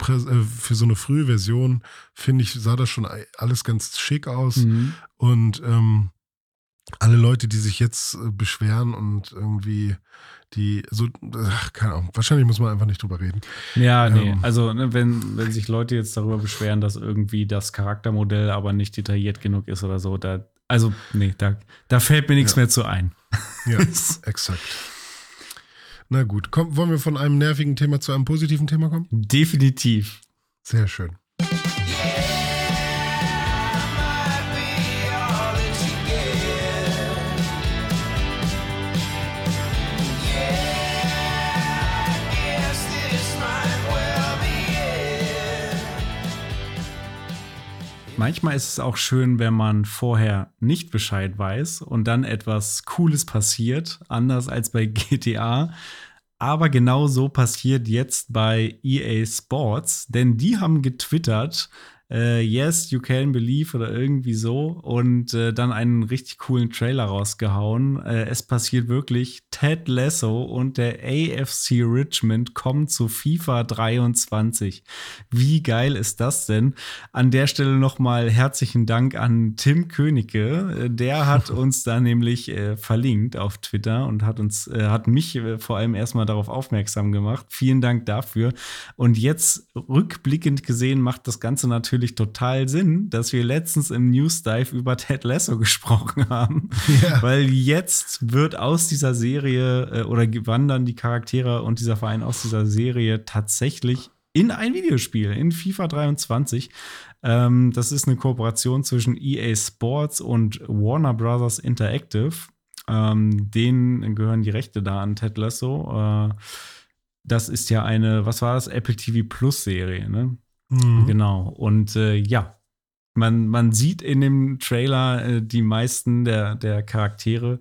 äh, für so eine frühe Version, finde ich, sah das schon alles ganz schick aus. Mhm. Und ähm, alle Leute, die sich jetzt äh, beschweren und irgendwie die, so, ach, keine Ahnung, wahrscheinlich muss man einfach nicht drüber reden. Ja, nee, ähm, also ne, wenn, wenn sich Leute jetzt darüber beschweren, dass irgendwie das Charaktermodell aber nicht detailliert genug ist oder so, da, also nee, da, da fällt mir nichts ja. mehr zu ein. Ja, exakt. Na gut, komm, wollen wir von einem nervigen Thema zu einem positiven Thema kommen? Definitiv. Sehr schön. Manchmal ist es auch schön, wenn man vorher nicht Bescheid weiß und dann etwas Cooles passiert, anders als bei GTA. Aber genau so passiert jetzt bei EA Sports, denn die haben getwittert, äh, Yes, You Can Believe oder irgendwie so und äh, dann einen richtig coolen Trailer rausgehauen. Äh, es passiert wirklich, Ted Lasso und der AFC Richmond kommen zu FIFA 23. Wie geil ist das denn? An der Stelle nochmal herzlichen Dank an Tim Königke. Äh, der hat uns da nämlich äh, verlinkt auf Twitter und hat uns, äh, hat mich vor allem erstmal darauf aufmerksam gemacht. Vielen Dank dafür. Und jetzt rückblickend gesehen macht das Ganze natürlich natürlich total Sinn, dass wir letztens im News Dive über Ted Lasso gesprochen haben. Ja. Weil jetzt wird aus dieser Serie äh, oder wandern die Charaktere und dieser Verein aus dieser Serie tatsächlich in ein Videospiel, in FIFA 23. Ähm, das ist eine Kooperation zwischen EA Sports und Warner Brothers Interactive. Ähm, denen gehören die Rechte da an Ted Lasso. Äh, das ist ja eine, was war das? Apple TV Plus Serie, ne? Mhm. Genau. Und äh, ja, man, man sieht in dem Trailer äh, die meisten der, der Charaktere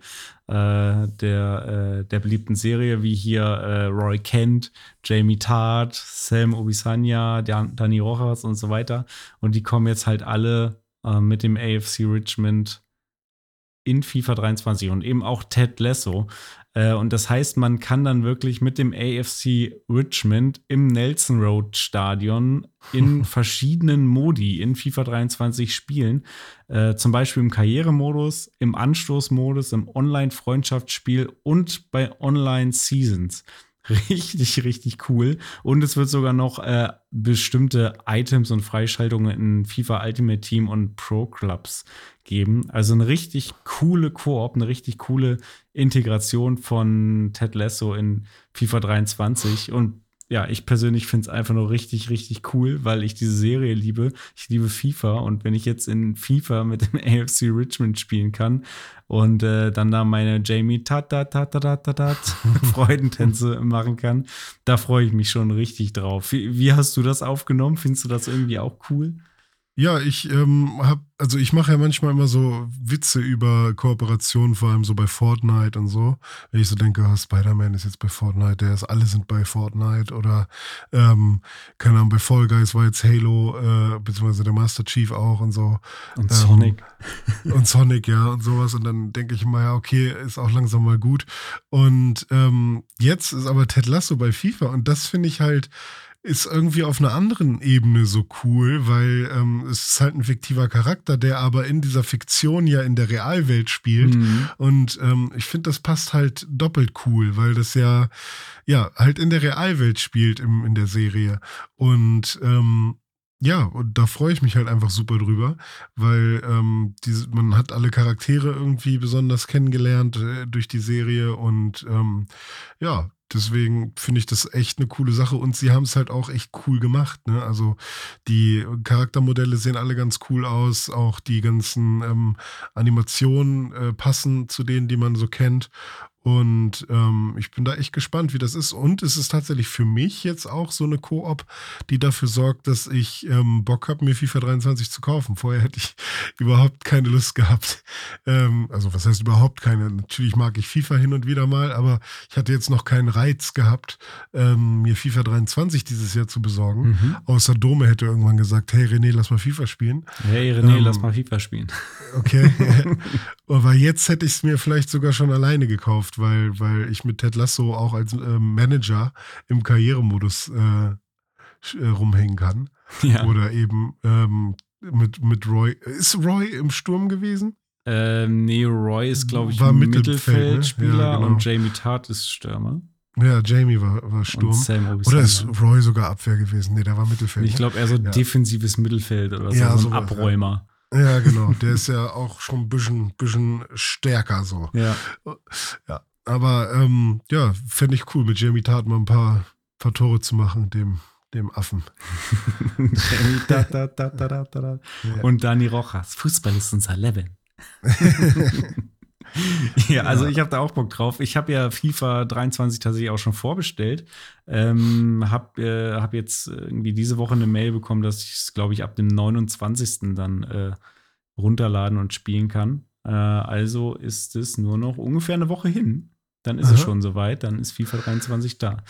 äh, der, äh, der beliebten Serie, wie hier äh, Roy Kent, Jamie Tart, Sam Obisanya, Danny Rojas und so weiter. Und die kommen jetzt halt alle äh, mit dem AFC Richmond in FIFA 23 und eben auch Ted Lasso. Äh, und das heißt, man kann dann wirklich mit dem AFC Richmond im Nelson Road Stadion in verschiedenen Modi in FIFA 23 spielen. Äh, zum Beispiel im Karrieremodus, im Anstoßmodus, im Online-Freundschaftsspiel und bei Online-Seasons. Richtig, richtig cool. Und es wird sogar noch äh, bestimmte Items und Freischaltungen in FIFA Ultimate Team und Pro Clubs geben. Also eine richtig coole Koop, eine richtig coole Integration von Ted Lasso in FIFA 23. Und ja, ich persönlich finde es einfach nur richtig, richtig cool, weil ich diese Serie liebe. Ich liebe FIFA und wenn ich jetzt in FIFA mit dem AFC Richmond spielen kann und äh, dann da meine Jamie tat tat tat tat tat tat Freudentänze machen kann, da freue ich mich schon richtig drauf. Wie, wie hast du das aufgenommen? Findest du das irgendwie auch cool? Ja, ich ähm, habe, also ich mache ja manchmal immer so Witze über Kooperationen, vor allem so bei Fortnite und so. Wenn ich so denke, oh, Spider-Man ist jetzt bei Fortnite, der ist, alle sind bei Fortnite oder ähm, keine Ahnung, bei Fall Guys war jetzt Halo, äh, beziehungsweise der Master Chief auch und so. Und Sonic. Ähm, und Sonic, ja, und sowas. Und dann denke ich immer, ja, okay, ist auch langsam mal gut. Und ähm, jetzt ist aber Ted Lasso bei FIFA und das finde ich halt ist irgendwie auf einer anderen Ebene so cool, weil ähm, es ist halt ein fiktiver Charakter, der aber in dieser Fiktion ja in der Realwelt spielt. Mhm. Und ähm, ich finde, das passt halt doppelt cool, weil das ja, ja, halt in der Realwelt spielt im, in der Serie. Und ähm, ja, und da freue ich mich halt einfach super drüber, weil ähm, diese, man hat alle Charaktere irgendwie besonders kennengelernt äh, durch die Serie und ähm, ja, deswegen finde ich das echt eine coole Sache und sie haben es halt auch echt cool gemacht. Ne? Also die Charaktermodelle sehen alle ganz cool aus, auch die ganzen ähm, Animationen äh, passen zu denen, die man so kennt und ähm, ich bin da echt gespannt, wie das ist. Und es ist tatsächlich für mich jetzt auch so eine Koop, die dafür sorgt, dass ich ähm, Bock habe, mir FIFA 23 zu kaufen. Vorher hätte ich überhaupt keine Lust gehabt. Ähm, also was heißt überhaupt keine? Natürlich mag ich FIFA hin und wieder mal, aber ich hatte jetzt noch keinen Reiz gehabt, ähm, mir FIFA 23 dieses Jahr zu besorgen. Mhm. Außer Dome hätte irgendwann gesagt, hey René, lass mal FIFA spielen. Hey René, lass ähm, mal FIFA spielen. Okay. aber jetzt hätte ich es mir vielleicht sogar schon alleine gekauft weil, weil ich mit Ted Lasso auch als äh, Manager im Karrieremodus äh, äh, rumhängen kann. Ja. Oder eben ähm, mit, mit Roy. Ist Roy im Sturm gewesen? Ähm, nee, Roy ist, glaube ich, war Mittelfeldspieler ne? ja, genau. und Jamie Tart ist Stürmer. Ja, Jamie war, war Sturm. Oder ist Roy sogar Abwehr gewesen? Nee, der war Mittelfeld. Ich ne? glaube, eher so ja. defensives Mittelfeld oder so, ja, so ein Abräumer. Ja, genau. Der ist ja auch schon ein bisschen, bisschen stärker so. Ja. Ja. Aber ähm, ja, fände ich cool, mit Jamie Tart mal ein paar, paar Tore zu machen, dem, dem Affen. da, da, da, da, da, da. Und Dani Rojas, Fußball ist unser Level. ja, also ich habe da auch Bock drauf. Ich habe ja FIFA 23 tatsächlich auch schon vorbestellt. Ähm, habe äh, hab jetzt irgendwie diese Woche eine Mail bekommen, dass ich es, glaube ich, ab dem 29. dann äh, runterladen und spielen kann. Äh, also ist es nur noch ungefähr eine Woche hin. Dann ist Aha. es schon soweit, dann ist FIFA 23 da.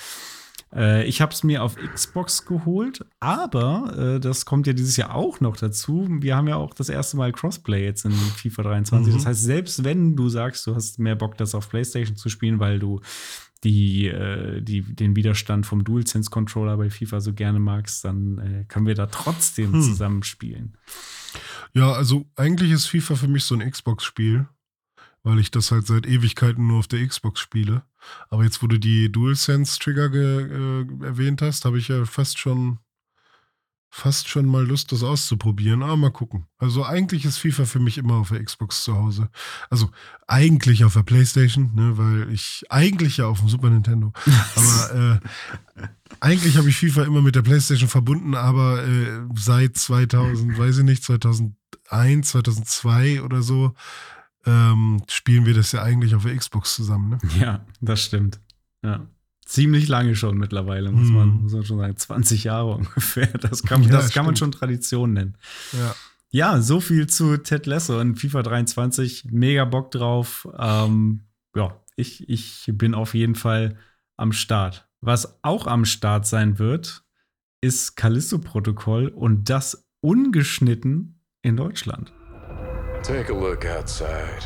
Äh, ich habe es mir auf Xbox geholt, aber äh, das kommt ja dieses Jahr auch noch dazu. Wir haben ja auch das erste Mal Crossplay jetzt in FIFA 23. Mhm. Das heißt, selbst wenn du sagst, du hast mehr Bock, das auf PlayStation zu spielen, weil du die, äh, die, den Widerstand vom DualSense-Controller bei FIFA so gerne magst, dann äh, können wir da trotzdem hm. zusammen spielen. Ja, also eigentlich ist FIFA für mich so ein Xbox-Spiel weil ich das halt seit Ewigkeiten nur auf der Xbox spiele. Aber jetzt, wo du die DualSense-Trigger äh, erwähnt hast, habe ich ja fast schon fast schon mal Lust, das auszuprobieren. Aber mal gucken. Also eigentlich ist FIFA für mich immer auf der Xbox zu Hause. Also eigentlich auf der Playstation, ne, weil ich eigentlich ja auf dem Super Nintendo. aber äh, eigentlich habe ich FIFA immer mit der Playstation verbunden, aber äh, seit 2000, weiß ich nicht, 2001, 2002 oder so ähm, spielen wir das ja eigentlich auf der Xbox zusammen. Ne? Ja, das stimmt. Ja. Ziemlich lange schon mittlerweile, muss, mm. man, muss man schon sagen. 20 Jahre ungefähr. Das kann, ja, das kann man schon Tradition nennen. Ja. Ja, so viel zu Ted Lasso und FIFA 23. Mega Bock drauf. Ähm, ja, ich, ich bin auf jeden Fall am Start. Was auch am Start sein wird, ist Callisto-Protokoll und das ungeschnitten in Deutschland. Take a look outside.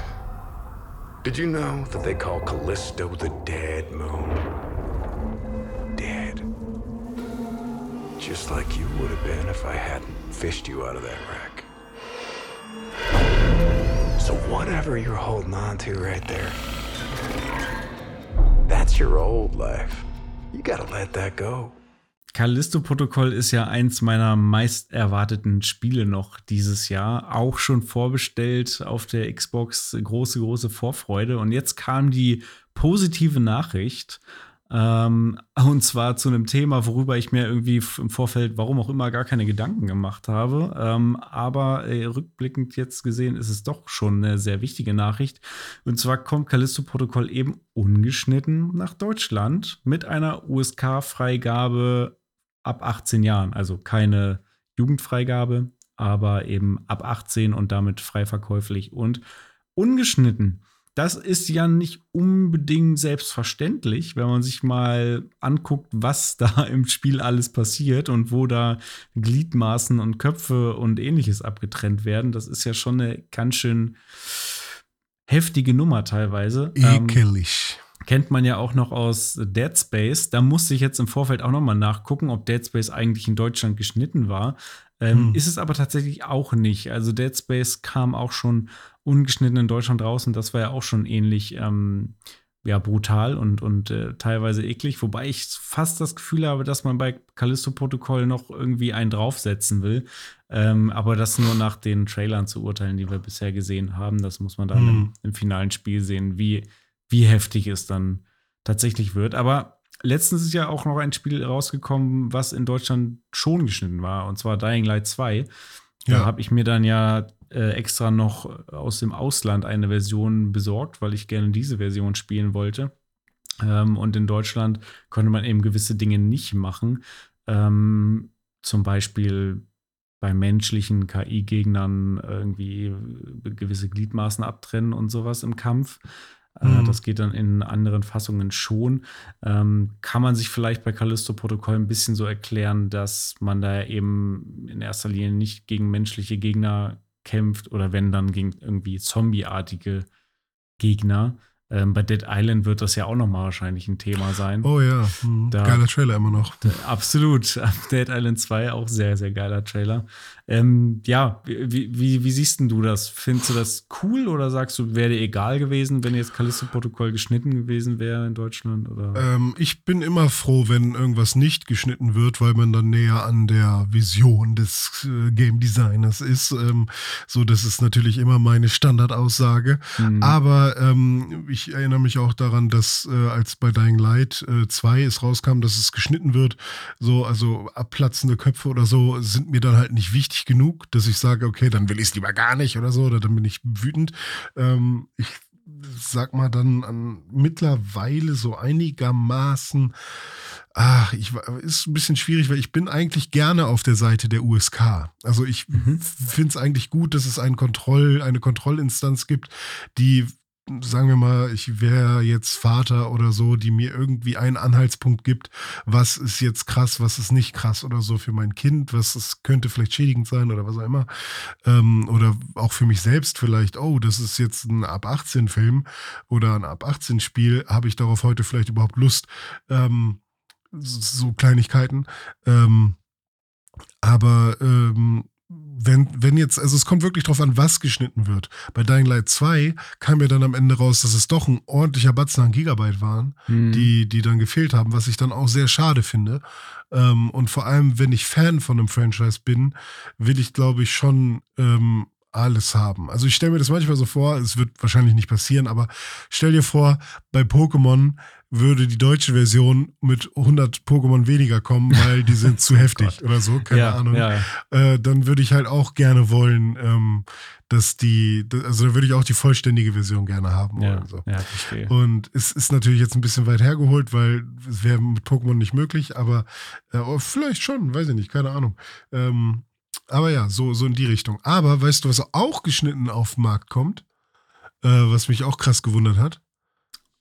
Did you know that they call Callisto the dead moon? Dead. Just like you would have been if I hadn't fished you out of that wreck. So whatever you're holding on to right there, that's your old life. You gotta let that go. Callisto-Protokoll ist ja eins meiner meist erwarteten Spiele noch dieses Jahr. Auch schon vorbestellt auf der Xbox. Große, große Vorfreude. Und jetzt kam die positive Nachricht. Ähm, und zwar zu einem Thema, worüber ich mir irgendwie im Vorfeld, warum auch immer, gar keine Gedanken gemacht habe. Ähm, aber äh, rückblickend jetzt gesehen ist es doch schon eine sehr wichtige Nachricht. Und zwar kommt Callisto-Protokoll eben ungeschnitten nach Deutschland mit einer USK-Freigabe ab 18 Jahren. Also keine Jugendfreigabe, aber eben ab 18 und damit frei verkäuflich und ungeschnitten. Das ist ja nicht unbedingt selbstverständlich, wenn man sich mal anguckt, was da im Spiel alles passiert und wo da Gliedmaßen und Köpfe und ähnliches abgetrennt werden. Das ist ja schon eine ganz schön heftige Nummer teilweise. Ekelig. Kennt man ja auch noch aus Dead Space. Da musste ich jetzt im Vorfeld auch noch mal nachgucken, ob Dead Space eigentlich in Deutschland geschnitten war. Ähm, hm. Ist es aber tatsächlich auch nicht. Also Dead Space kam auch schon ungeschnitten in Deutschland raus und das war ja auch schon ähnlich ähm, ja, brutal und, und äh, teilweise eklig. Wobei ich fast das Gefühl habe, dass man bei Callisto-Protokoll noch irgendwie einen draufsetzen will. Ähm, aber das nur nach den Trailern zu urteilen, die wir bisher gesehen haben. Das muss man dann hm. im, im finalen Spiel sehen, wie wie heftig es dann tatsächlich wird. Aber letztens ist ja auch noch ein Spiel rausgekommen, was in Deutschland schon geschnitten war, und zwar Dying Light 2. Da ja. habe ich mir dann ja äh, extra noch aus dem Ausland eine Version besorgt, weil ich gerne diese Version spielen wollte. Ähm, und in Deutschland konnte man eben gewisse Dinge nicht machen. Ähm, zum Beispiel bei menschlichen KI-Gegnern irgendwie gewisse Gliedmaßen abtrennen und sowas im Kampf. Äh, mhm. Das geht dann in anderen Fassungen schon. Ähm, kann man sich vielleicht bei Callisto-Protokoll ein bisschen so erklären, dass man da eben in erster Linie nicht gegen menschliche Gegner kämpft oder wenn dann gegen irgendwie zombieartige Gegner. Ähm, bei Dead Island wird das ja auch nochmal wahrscheinlich ein Thema sein. Oh ja, mhm. da, geiler Trailer immer noch. Da, absolut. Dead Island 2 auch sehr, sehr geiler Trailer. Ähm, ja, wie, wie, wie, siehst du das? Findest du das cool oder sagst du, wäre dir egal gewesen, wenn jetzt Callisto-Protokoll geschnitten gewesen wäre in Deutschland? Oder? Ähm, ich bin immer froh, wenn irgendwas nicht geschnitten wird, weil man dann näher an der Vision des äh, Game Designers ist. Ähm, so, das ist natürlich immer meine Standardaussage. Mhm. Aber ähm, ich erinnere mich auch daran, dass äh, als bei Dying Light 2 äh, es rauskam, dass es geschnitten wird, so, also abplatzende Köpfe oder so, sind mir dann halt nicht wichtig genug, dass ich sage, okay, dann will ich es lieber gar nicht oder so, oder dann bin ich wütend. Ähm, ich sag mal dann an mittlerweile so einigermaßen, ach, ich ist ein bisschen schwierig, weil ich bin eigentlich gerne auf der Seite der USK. Also ich mhm. finde es eigentlich gut, dass es einen Kontroll, eine Kontrollinstanz gibt, die sagen wir mal, ich wäre jetzt Vater oder so, die mir irgendwie einen Anhaltspunkt gibt, was ist jetzt krass, was ist nicht krass oder so für mein Kind, was ist, könnte vielleicht schädigend sein oder was auch immer. Ähm, oder auch für mich selbst vielleicht, oh, das ist jetzt ein ab 18 Film oder ein ab 18 Spiel, habe ich darauf heute vielleicht überhaupt Lust? Ähm, so Kleinigkeiten. Ähm, aber ähm, wenn, wenn jetzt, also es kommt wirklich drauf an, was geschnitten wird. Bei Dying Light 2 kam ja dann am Ende raus, dass es doch ein ordentlicher Batzen an Gigabyte waren, mhm. die, die dann gefehlt haben, was ich dann auch sehr schade finde. Ähm, und vor allem, wenn ich Fan von einem Franchise bin, will ich, glaube ich, schon ähm, alles haben. Also ich stelle mir das manchmal so vor, es wird wahrscheinlich nicht passieren, aber stell dir vor, bei Pokémon würde die deutsche Version mit 100 Pokémon weniger kommen, weil die sind zu heftig oder so, keine ja, Ahnung. Ja. Äh, dann würde ich halt auch gerne wollen, ähm, dass die, also da würde ich auch die vollständige Version gerne haben. Ja, so. ja verstehe. Und es ist natürlich jetzt ein bisschen weit hergeholt, weil es wäre mit Pokémon nicht möglich, aber äh, oh, vielleicht schon, weiß ich nicht, keine Ahnung. Ähm, aber ja, so, so in die Richtung. Aber weißt du, was auch geschnitten auf den Markt kommt? Äh, was mich auch krass gewundert hat?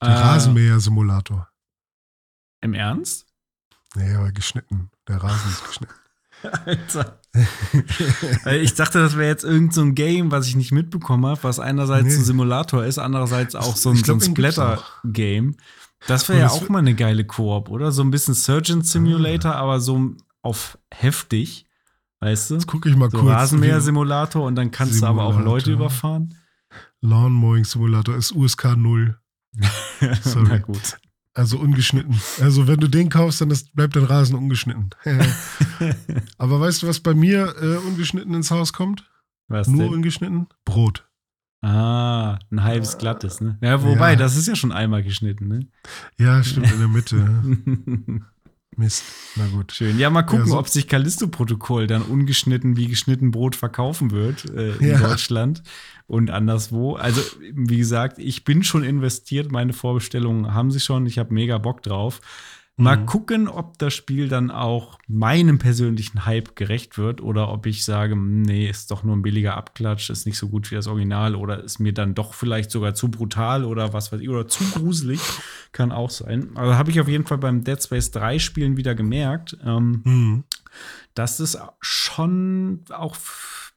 Der äh, Rasenmäher-Simulator. Im Ernst? Nee, aber geschnitten. Der Rasen ist geschnitten. Alter. ich dachte, das wäre jetzt irgend so ein Game, was ich nicht mitbekommen habe, was einerseits nee. ein Simulator ist, andererseits auch so ein, glaub, so ein Splatter-Game. Das wäre ja auch mal eine geile Koop, oder? So ein bisschen Surgeon Simulator, ah. aber so auf heftig. Weißt du? Jetzt gucke ich mal so kurz. Rasenmäher-Simulator und dann kannst Simulator. du aber auch Leute überfahren. Lawn Mowing Simulator ist USK 0. Sorry. Na gut. Also ungeschnitten. Also wenn du den kaufst, dann ist, bleibt dein Rasen ungeschnitten. aber weißt du, was bei mir äh, ungeschnitten ins Haus kommt? Was Nur denn? ungeschnitten? Brot. Ah, ein halbes glattes, ne? Ja, wobei, ja. das ist ja schon einmal geschnitten, ne? Ja, stimmt, in der Mitte. Mist. Na gut. Schön. Ja, mal gucken, ja, so. ob sich Callisto-Protokoll dann ungeschnitten wie geschnitten Brot verkaufen wird äh, in ja. Deutschland und anderswo. Also, wie gesagt, ich bin schon investiert. Meine Vorbestellungen haben sie schon. Ich habe mega Bock drauf. Mal mhm. gucken, ob das Spiel dann auch meinem persönlichen Hype gerecht wird oder ob ich sage, nee, ist doch nur ein billiger Abklatsch, ist nicht so gut wie das Original oder ist mir dann doch vielleicht sogar zu brutal oder was weiß ich oder zu gruselig. Kann auch sein. Also habe ich auf jeden Fall beim Dead Space 3 Spielen wieder gemerkt, ähm, mhm. dass es schon auch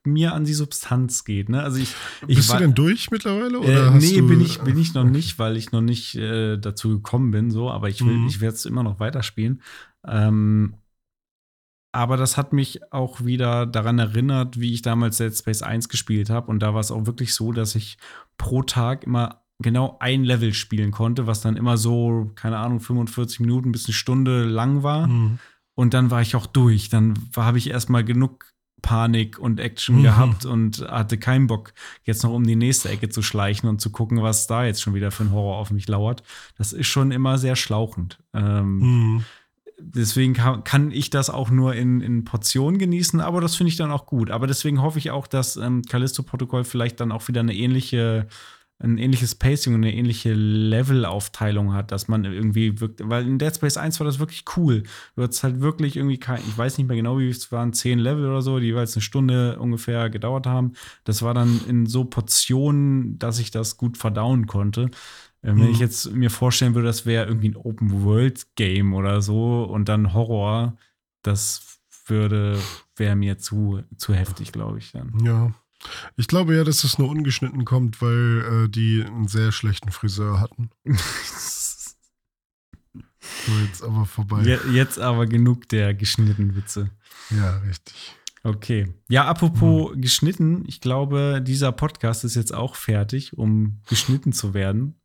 mir an die Substanz geht. Ne? Also ich, ich Bist war, du denn durch mittlerweile? Oder äh, nee, bin ich, bin ich noch nicht, weil ich noch nicht äh, dazu gekommen bin, so, aber ich will, mhm. ich werde es immer noch weiterspielen. Ähm, aber das hat mich auch wieder daran erinnert, wie ich damals Dead Space 1 gespielt habe. Und da war es auch wirklich so, dass ich pro Tag immer genau ein Level spielen konnte, was dann immer so, keine Ahnung, 45 Minuten bis eine Stunde lang war. Mhm. Und dann war ich auch durch. Dann habe ich erstmal genug Panik und Action mhm. gehabt und hatte keinen Bock, jetzt noch um die nächste Ecke zu schleichen und zu gucken, was da jetzt schon wieder für ein Horror auf mich lauert. Das ist schon immer sehr schlauchend. Ähm, mhm. Deswegen kann, kann, ich das auch nur in, in Portionen genießen, aber das finde ich dann auch gut. Aber deswegen hoffe ich auch, dass ähm, Callisto-Protokoll vielleicht dann auch wieder eine ähnliche ein ähnliches Pacing und eine ähnliche Levelaufteilung hat, dass man irgendwie wirkt, weil in Dead Space 1 war das wirklich cool. Du hattest halt wirklich irgendwie kein, ich weiß nicht mehr genau, wie es waren, zehn Level oder so, die jeweils eine Stunde ungefähr gedauert haben. Das war dann in so Portionen, dass ich das gut verdauen konnte. Ähm, mhm. Wenn ich jetzt mir vorstellen würde, das wäre irgendwie ein Open-World-Game oder so und dann Horror, das würde, wäre mir zu, zu heftig, glaube ich dann. Ja. Ich glaube ja, dass es nur ungeschnitten kommt, weil äh, die einen sehr schlechten Friseur hatten. so, jetzt aber vorbei. Ja, jetzt aber genug der geschnittenen Witze. Ja, richtig. Okay. Ja, apropos hm. geschnitten, ich glaube, dieser Podcast ist jetzt auch fertig, um geschnitten zu werden.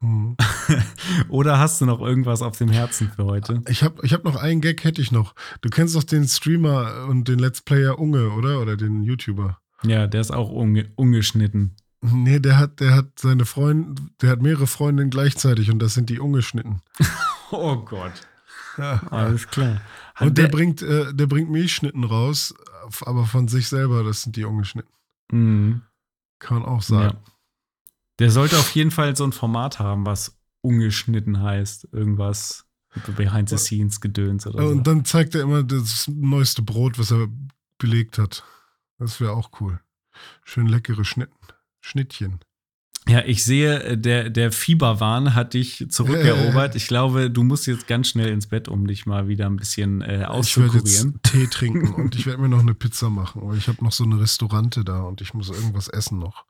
Hm. Oder hast du noch irgendwas auf dem Herzen für heute? Ich habe ich hab noch einen Gag, hätte ich noch. Du kennst doch den Streamer und den Let's Player Unge, oder? Oder den YouTuber. Ja, der ist auch unge ungeschnitten. Nee, der hat, der hat seine Freunde, der hat mehrere Freundinnen gleichzeitig und das sind die ungeschnitten. oh Gott. Ja. Alles klar. Hat und der, der, bringt, äh, der bringt Milchschnitten raus, aber von sich selber, das sind die ungeschnitten. Mhm. Kann man auch sagen. Ja. Der sollte auf jeden Fall so ein Format haben, was ungeschnitten heißt. Irgendwas behind the scenes Gedöns oder und so. Und dann zeigt er immer das neueste Brot, was er belegt hat. Das wäre auch cool. Schön leckere Schnitten. Schnittchen. Ja, ich sehe, äh, der, der Fieberwahn hat dich zurückerobert. Ich glaube, du musst jetzt ganz schnell ins Bett, um dich mal wieder ein bisschen äh, auszukurieren. Ich werde jetzt Tee trinken und ich werde mir noch eine Pizza machen. Aber ich habe noch so eine Restaurante da und ich muss irgendwas essen noch.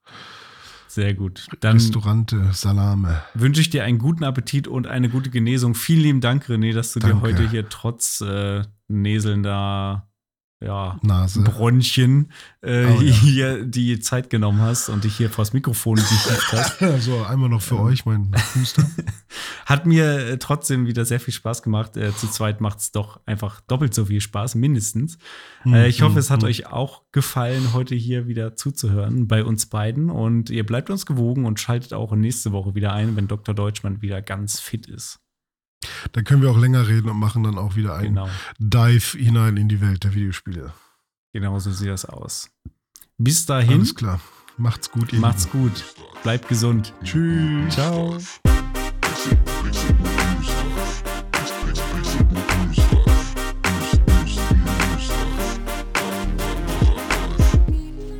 Sehr gut. Dann Restaurante, Salame. Wünsche ich dir einen guten Appetit und eine gute Genesung. Vielen lieben Dank, René, dass du Danke. dir heute hier trotz äh, näselnder ja, Nase. Bronchien äh, oh, ja. hier die Zeit genommen hast und dich hier vors Mikrofon geschickt hast. so, einmal noch für ähm. euch, mein Huster. Hat mir äh, trotzdem wieder sehr viel Spaß gemacht. Äh, zu zweit macht es doch einfach doppelt so viel Spaß, mindestens. Mhm. ich hoffe, es hat mhm. euch auch gefallen, heute hier wieder zuzuhören bei uns beiden. Und ihr bleibt uns gewogen und schaltet auch nächste Woche wieder ein, wenn Dr. Deutschmann wieder ganz fit ist. Da können wir auch länger reden und machen dann auch wieder einen genau. Dive hinein in die Welt der Videospiele. Genau so sieht das aus. Bis dahin. Alles klar. Macht's gut. Ihr Macht's gut. Bleibt gesund. Tschüss. Ciao.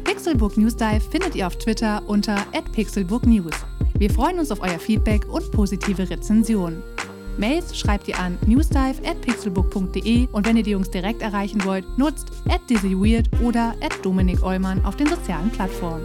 Pixelbook News Dive findet ihr auf Twitter unter @pixelbooknews. Wir freuen uns auf euer Feedback und positive Rezensionen. Mails schreibt ihr an newsdive@pixelbook.de und wenn ihr die Jungs direkt erreichen wollt, nutzt at dizzyweird oder at Dominik Eulmann auf den sozialen Plattformen.